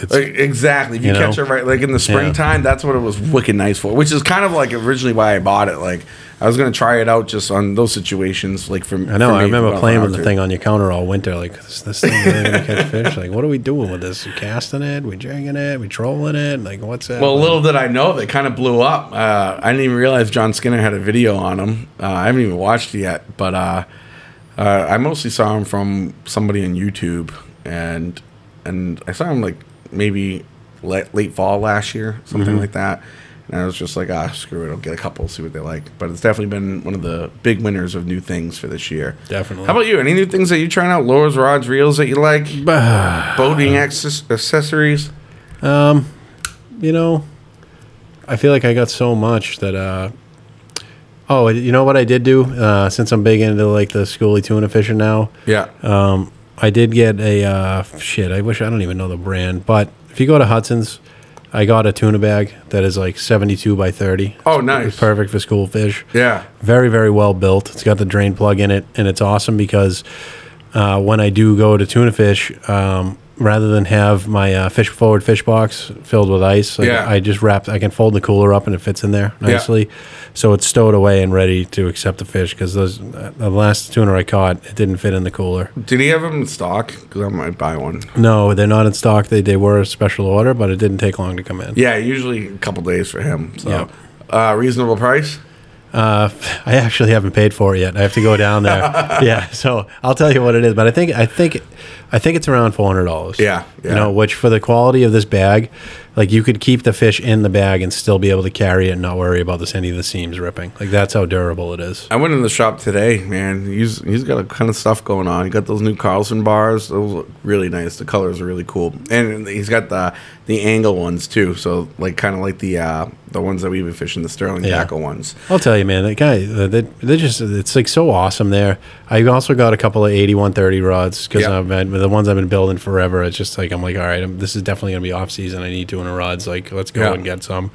Like, exactly. If you, You know? catch it right, like in the springtime, that's what it was wicked nice for. Which is kind of like originally why I bought it. Like I was gonna try it out just on those situations. Like from I know. I remember playing with the thing on your counter all winter. Like, is this thing really gonna catch fish? Like, what are we doing with this? We casting it? We jigging it? We trolling it? Like, what's that? Well, little did I know they kind of blew up. Uh, I didn't even realize John Skinner had a video on him. Uh, I haven't even watched it yet, but uh, uh, I mostly saw him from somebody on YouTube, and and I saw him like maybe late, late fall last year, something Mm-hmm. like that. And I was just like, ah, screw it, I'll get a couple, see what they like. But it's definitely been one of the big winners of new things for this year. Definitely. How about you? Any new things that you're trying out? Lures, rods, reels that you like? Boating access- accessories? Um, you know, I feel like I got so much that. uh Oh, you know what I did do? Uh, since I'm big into like the schoolie tuna fishing now, Yeah. Um, I did get a uh, shit. I wish I don't even know the brand, but if you go to Hudson's, I got a tuna bag that is like 72 by 30. Oh, nice. It's perfect for school fish. yeah. Very, very well built. It's got the drain plug in it, and it's awesome because uh, when I do go to tuna fish, um, rather than have my uh, fish forward fish box filled with ice, like Yeah. I just wrap. I can fold the cooler up and it fits in there nicely, yeah. so it's stowed away and ready to accept the fish. Because those uh, the last tuna I caught, it didn't fit in the cooler. Did he have them in stock? Because I might buy one. No, they're not in stock. They they were a special order, but it didn't take long to come in. Yeah, usually a couple days for him. So, Yeah. uh, reasonable price? Uh, I actually haven't paid for it yet. I have to go down there. yeah, so I'll tell you what it is. But I think I think I think it's around four hundred dollars. Yeah, yeah. you know, which for the quality of this bag, like you could keep the fish in the bag and still be able to carry it and not worry about this any of the seams ripping. Like that's how durable it is. I went in the shop today, man. He's he's got a kind of stuff going on. He got those new Carlson bars. Those look really nice. The colors are really cool, and he's got the the angle ones too. So like kind of like the uh, the ones that we've been fishing, the Sterling Yeah. tackle ones. I'll tell you, man, that guy, uh, they, they're just, it's like so awesome there. I also got a couple of 8130 rods because Yeah. I've been, the ones I've been building forever. It's just like, I'm like, all right, I'm, this is definitely going to be off season. I need tuna rods. Like, let's go Yeah. and get some.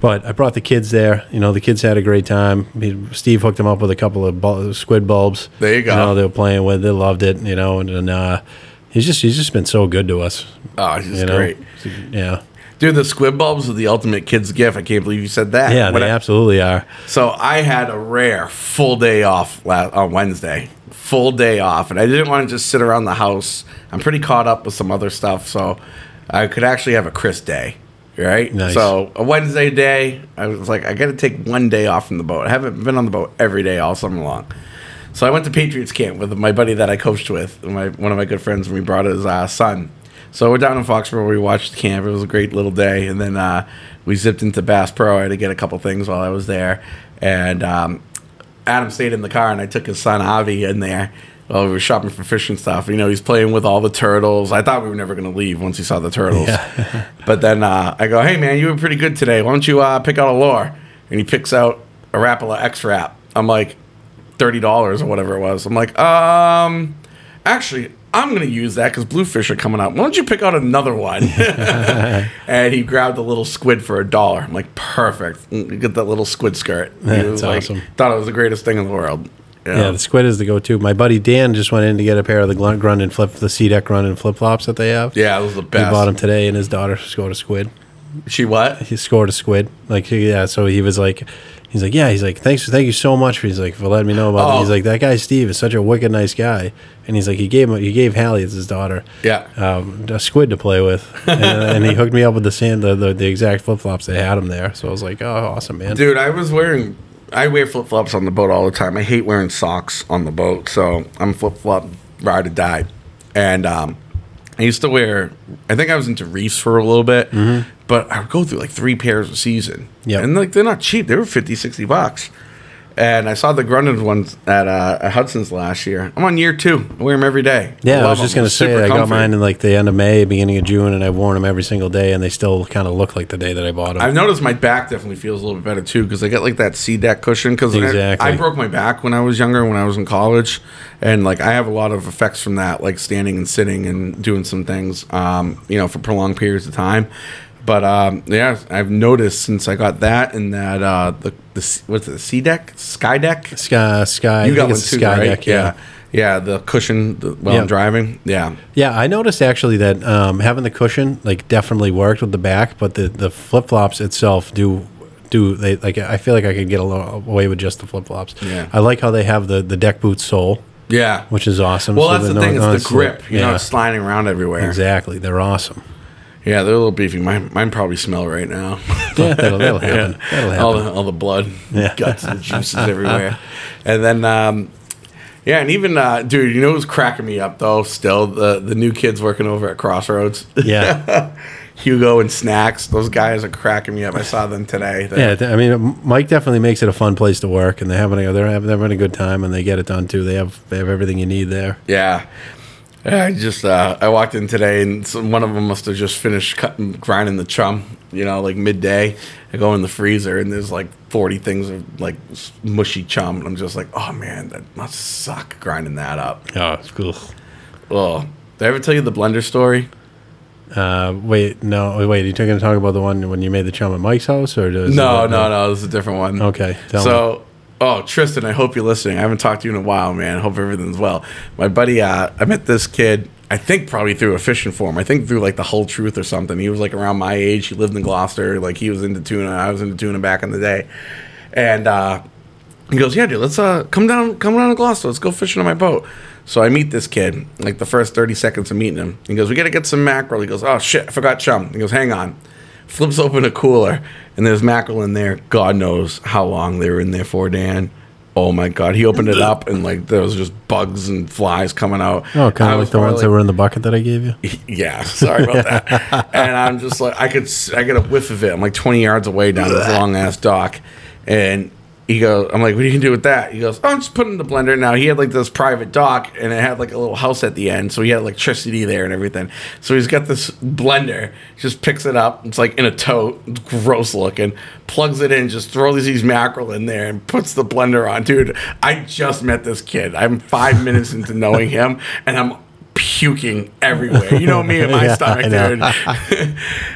But I brought the kids there. You know, the kids had a great time. He- Steve hooked them up with a couple of bul- squid bulbs. There you go. You know, they were playing with, they loved it, you know, and, and uh, he's just, he's just been so good to us. Oh, he's You know, great, yeah, dude. The squid bulbs are the ultimate kid's gift. I can't believe you said that. yeah, When they I- absolutely are. So I had a rare full day off last, on Wednesday, full day off, and I didn't want to just sit around the house. I'm pretty caught up with some other stuff, so I could actually have a Chris day, right? Nice. So a Wednesday day, I was like, I got to take one day off from the boat. I haven't been on the boat every day all summer long. So I went to Patriots camp with my buddy that I coached with, my one of my good friends, and we brought his uh, son. So we're down in Foxborough. We watched camp. It was a great little day, and then uh, we zipped into Bass Pro. I had to get a couple things while I was there, and um, Adam stayed in the car, and I took his son Avi in there. While we were shopping for fishing stuff, you know, he's playing with all the turtles. I thought we were never going to leave once he saw the turtles. but then uh, I go, "Hey man, you were pretty good today. Why don't you uh, pick out a lure?" And he picks out a Rapala X-Rap. I'm like, thirty dollars or whatever it was. I'm like, um, actually, I'm gonna use that because bluefish are coming out. Why don't you pick out another one? and he grabbed a little squid for a dollar. I'm like, perfect. Mm, get that little squid skirt. That's was like- awesome. Thought it was the greatest thing in the world. you Yeah, the squid is the go-to. My buddy Dan just went in to get a pair of the Grundens flip, the C deck Grundens flip flops that they have. yeah, it was the best. He bought them today, and his daughter scored a squid. She what? He scored a squid. Like yeah, so he was like, he's like, yeah, he's like, thanks, thank you so much. For, he's like for letting me know about it. Oh. He's like, that guy Steve is such a wicked nice guy, and he's like, he gave him, he gave Hallie, it's his daughter, Yeah. um, a squid to play with, and, and he hooked me up with the sand, the, the, the exact flip flops they had him there. So I was like, oh, awesome, man. Dude, I was wearing. I wear flip flops on the boat all the time. I hate wearing socks on the boat, so I'm flip flop ride or die. And um, I used to wear. I think I was into reefs for a little bit, mm-hmm. but I would go through like three pairs a season. Yeah, and like they're not cheap. They were 50, 60 bucks. And I saw the Grundens ones at, uh, at Hudson's last year. I'm on year two. I wear them every day. Yeah, I love was just gonna say I got mine in like the end of May, beginning of June, and I've worn them every single day, and they still kind of look like the day that I bought them. I've noticed my back definitely feels a little bit better too because I get like that C deck cushion. Because Exactly. I, broke my back when I was younger, when I was in college, and like I have a lot of effects from that, like standing and sitting and doing some things, um, you know, for prolonged periods of time. But um, yeah, I've noticed since I got that and that uh, the the what's it, C deck, Sky deck. Sky, Sky, You got one too, Sky right? Deck, yeah. yeah, the cushion the, while Yeah. I'm driving. Yeah, Yeah, I noticed actually that um, having the cushion like definitely worked with the back, but the, the flip flops itself do do they like I feel like I could get away with just the flip flops. Yeah. I like how they have the the deck boot sole, yeah. which is awesome. well, so that's the no- thing. no It's the slip- grip. You know, yeah, it's sliding around everywhere. exactly. They're awesome. Yeah, they're a little beefy. Mine, mine probably smell right now. Yeah, that'll, that'll happen. That'll happen. all the all the blood, Yeah. guts, and juices everywhere. And then, um, yeah, and even uh, dude, you know who's cracking me up though? Still, the the new kids working over at Crossroads, yeah. Hugo and Snacks. Those guys are cracking me up. I saw them today. They- Yeah, I mean, Mike definitely makes it a fun place to work, and they're having a, they're having, they're having a good time, and they get it done too. They have they have everything you need there. yeah. Yeah, I just uh, I walked in today and some, one of them must have just finished cutting grinding the chum, you know, like midday. I go in the freezer and there's like 40 things of like mushy chum, and I'm just like, oh man, that must suck grinding that up. Oh, it's cool. Oh, did I ever tell you the blender story? Uh, wait, no, wait. Are you going to talk about the one when you made the chum at Mike's house, or does No, no, no. This is a different one. Okay, tell me. Oh, Tristan, I hope you're listening. I haven't talked to you in a while, man. I hope everything's well. My buddy, uh, I met this kid. I think probably through a fishing forum. I think through like the Hull Truth or something. He was like around my age. He lived in Gloucester. Like he was into tuna. I was into tuna back in the day. And uh, he goes, "Yeah, dude, let's uh come down, come down to Gloucester. Let's go fishing on my boat." So I meet this kid. Like the first thirty seconds of meeting him, he goes, "We got to get some mackerel." He goes, "Oh shit, I forgot chum." He goes, "Hang on." Flips open a cooler, and there's mackerel in there. God knows how long they were in there for, Dan. Oh my god, he opened it up and like there was just bugs and flies coming out. Oh, kind of like the ones probably that were in the bucket that I gave you. yeah, sorry about that. and I'm just like, I could, I get a whiff of it. I'm like 20 yards away down this long ass dock, and he goes, I'm like, what are you gonna do with that? He goes, oh, I'm just putting in the blender. Now he had like this private dock, and it had like a little house at the end, so he had electricity there and everything. So he's got this blender, just picks it up. It's like in a tote, it's gross looking. Plugs it in, just throws these mackerel in there, and puts the blender on. Dude, I just met this kid. I'm five minutes into knowing him, and I'm puking everywhere. You know me and my Yeah, stomach, dude. I,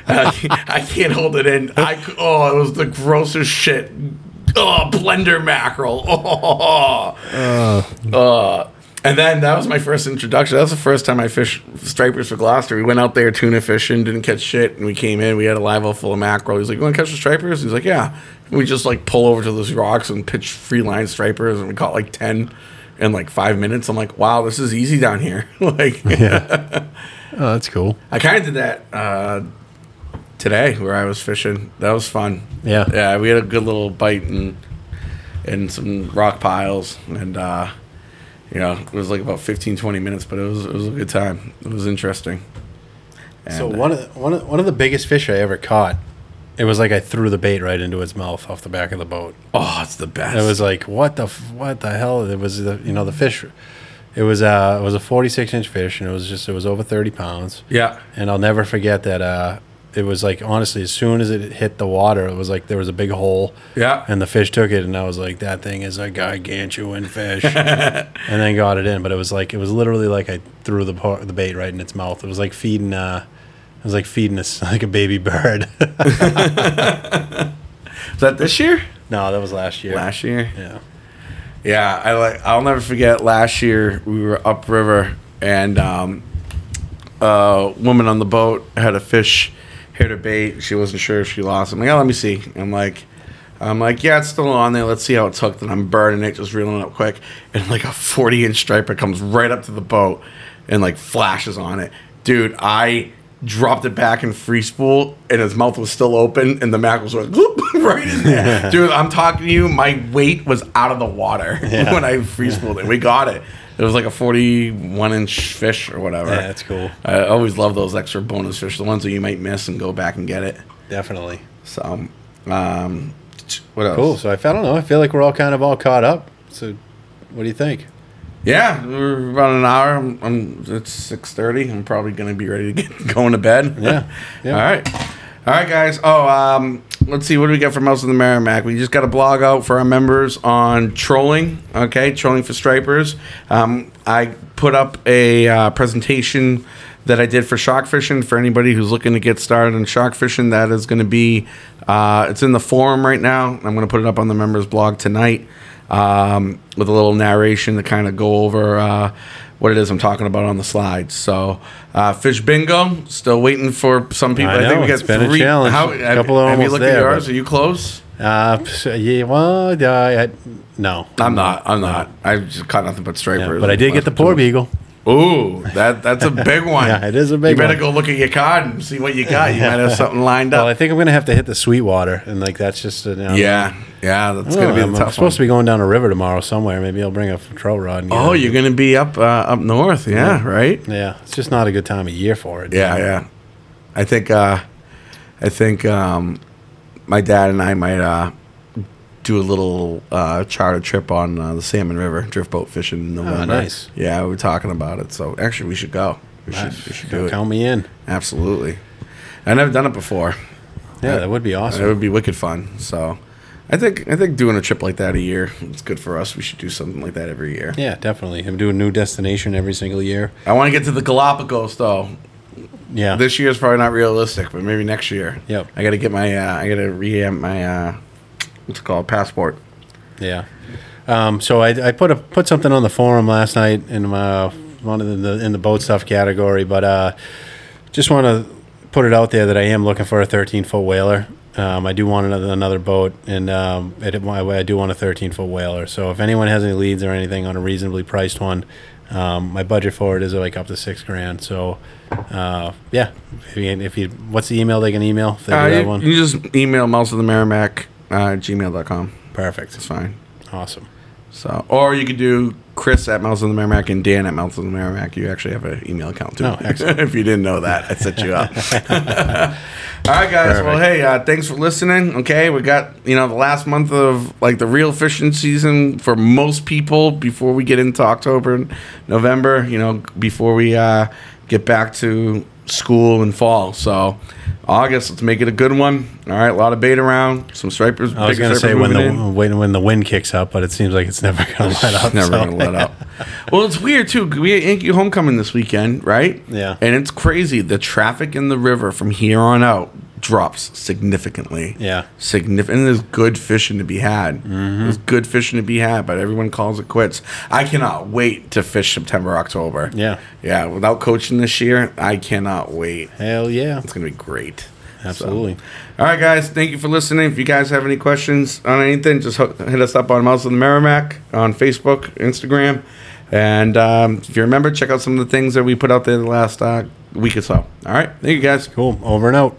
can't, I can't hold it in. I, oh, it was the grossest shit. Oh, blender mackerel. Oh, Uh, and then that was my first introduction. That was the first time I fished stripers for Gloucester. We went out there tuna fishing, didn't catch shit, and we came in. We had a live well full of mackerel. He's like, "You want to catch the stripers?" He's like, "Yeah." And we just like pull over to those rocks and pitch free line stripers, and we caught like ten in like five minutes. I'm like, "Wow, this is easy down here." like, Oh, that's cool. I kind of did that uh, today where I was fishing. That was fun. Yeah. Yeah, we had a good little bite and and some rock piles and uh, you know, it was like about 15 20 minutes, but it was it was a good time. It was interesting. So And, uh, one of the, one of, one of the biggest fish I ever caught, it was like I threw the bait right into its mouth off the back of the boat. oh, it's the best. It was like what the what the hell? It was the you know the fish. It was uh it was a forty six inch fish and it was just it was over thirty pounds. yeah. And I'll never forget that. Uh, it was like honestly, as soon as it hit the water, it was like there was a big hole. Yeah. And the fish took it, and I was like, "That thing is a gargantuan fish," and then got it in. But it was like it was literally like I threw the par- the bait right in its mouth. It was like feeding. Uh, it was like feeding us like a baby bird. Was that this year? no, that was last year. Last year? Yeah. Yeah, I like. I'll never forget. Last year we were upriver, and um, a woman on the boat had a fish her bait. She wasn't sure if she lost. I'm like, oh, let me see. I'm like, I'm like, yeah, it's still on there. Let's see how it's hooked. And I'm burning it, just reeling it up quick. And like a 40 inch striper comes right up to the boat and like flashes on it. Dude, I dropped it back in free spool and his mouth was still open and the mackerels were whoop, right in there. Dude, I'm talking to you. My weight was out of the water Yeah. when I free spooled it. We got it. It was like a 41 inch fish or whatever. Yeah, that's cool. I always love those extra bonus fish, the ones that you might miss and go back and get it. Definitely. So, um, what else? Cool. So I, I don't know. I feel like we're all kind of all caught up. So, what do you think? Yeah, we're about an hour. I'm, I'm it's six thirty. I'm probably gonna be ready to get going to bed. Yeah, yeah. All right. All right, guys. Oh, um, let's see. What do we got for Mouths of the Merrimack? We just got a blog out for our members on trolling. Okay, trolling for stripers. Um, I put up a uh, presentation that I did for shark fishing for anybody who's looking to get started in shark fishing. That is going to be. Uh, it's in the forum right now. I'm going to put it up on the members blog tonight um, with a little narration to kind of go over uh, what it is I'm talking about on the slides. So, uh, fish bingo, still waiting for some people. I know, it's been a challenge. How, A have, couple are have you looked at there, yours? Are you close? Uh, yeah. Well, uh, I, no. I'm not. I'm not. I just caught nothing but stripers. Yeah, but I did get the porbeagle. Ooh, that that's a big one. Yeah, it is a big You better one. go look at your card and see what you got. You might have something lined up. Well, I think I'm gonna have to hit the Sweetwater, and like that's just a, you know, yeah, yeah, that's gonna be I'm tough supposed to be going down a river tomorrow somewhere. Maybe I'll bring a trout rod. And Oh, you're gonna be up uh, up north, yeah, right? Yeah, it's just not a good time of year for it. Yeah, yeah. I think uh, I think um, my dad and I might uh, do a little uh, charter trip on uh, the Salmon River, drift boat fishing in November. Oh, nice. Yeah, we were talking about it. So actually, we should go. We should, we should do it. Count me in. Absolutely. I've never done it before. Yeah, that would be awesome. It would be wicked fun. So I think I think doing a trip like that a year it's good for us. We should do something like that every year. Yeah, definitely. I'm doing a new destination every single year. I want to get to the Galapagos though. Yeah. This year is probably not realistic, but maybe next year. Yep. I got to get my uh, I got to reamp my uh, what's it called passport. Yeah. Um, so I, I put a put something on the forum last night in my one of the in the boat stuff category, but uh, just want to put it out there that I am looking for a 13 foot whaler. Um, I do want another, another boat, and um, it, I do want a 13 foot whaler. So if anyone has any leads or anything on a reasonably priced one, um, my budget for it is like up to six grand. So uh, yeah, if you, if you what's the email they can email if they Uh, you, one? you just email mouths of the Merrimack uh, gmail.com. Perfect. It's fine. Awesome. So, or you could do Chris at Mouths of the Merrimack and Dan at Mouths of the Merrimack. You actually have an email account too. Oh, excellent. if you didn't know that, I set you up. All right, guys. Well, hey, uh, thanks for listening. Okay, we got you know the last month of like the real fishing season for most people before we get into October, and November. You know, before we uh, get back to school and fall. So. August, let's make it a good one. All right, a lot of bait around, some stripers. I was going to say when the in. when, when the wind kicks up, but it seems like it's never going to let up. Never so- gonna let up. Well, it's weird too. We had Yankee homecoming this weekend, right? Yeah. And it's crazy. The traffic in the river from here on out drops significantly. Yeah. Significant. And there's good fishing to be had. Mm-hmm. There's good fishing to be had, but everyone calls it quits. I cannot wait to fish September, October. Yeah. Yeah. Without coaching this year, I cannot wait. Hell yeah. It's gonna be great. Absolutely. So, all right, guys. Thank you for listening. If you guys have any questions on anything, just hook, hit us up on Mouths of the Merrimack on Facebook, Instagram, and um, if you remember, check out some of the things that we put out there the last uh, week or so. All right. Thank you, guys. Cool. Over and out.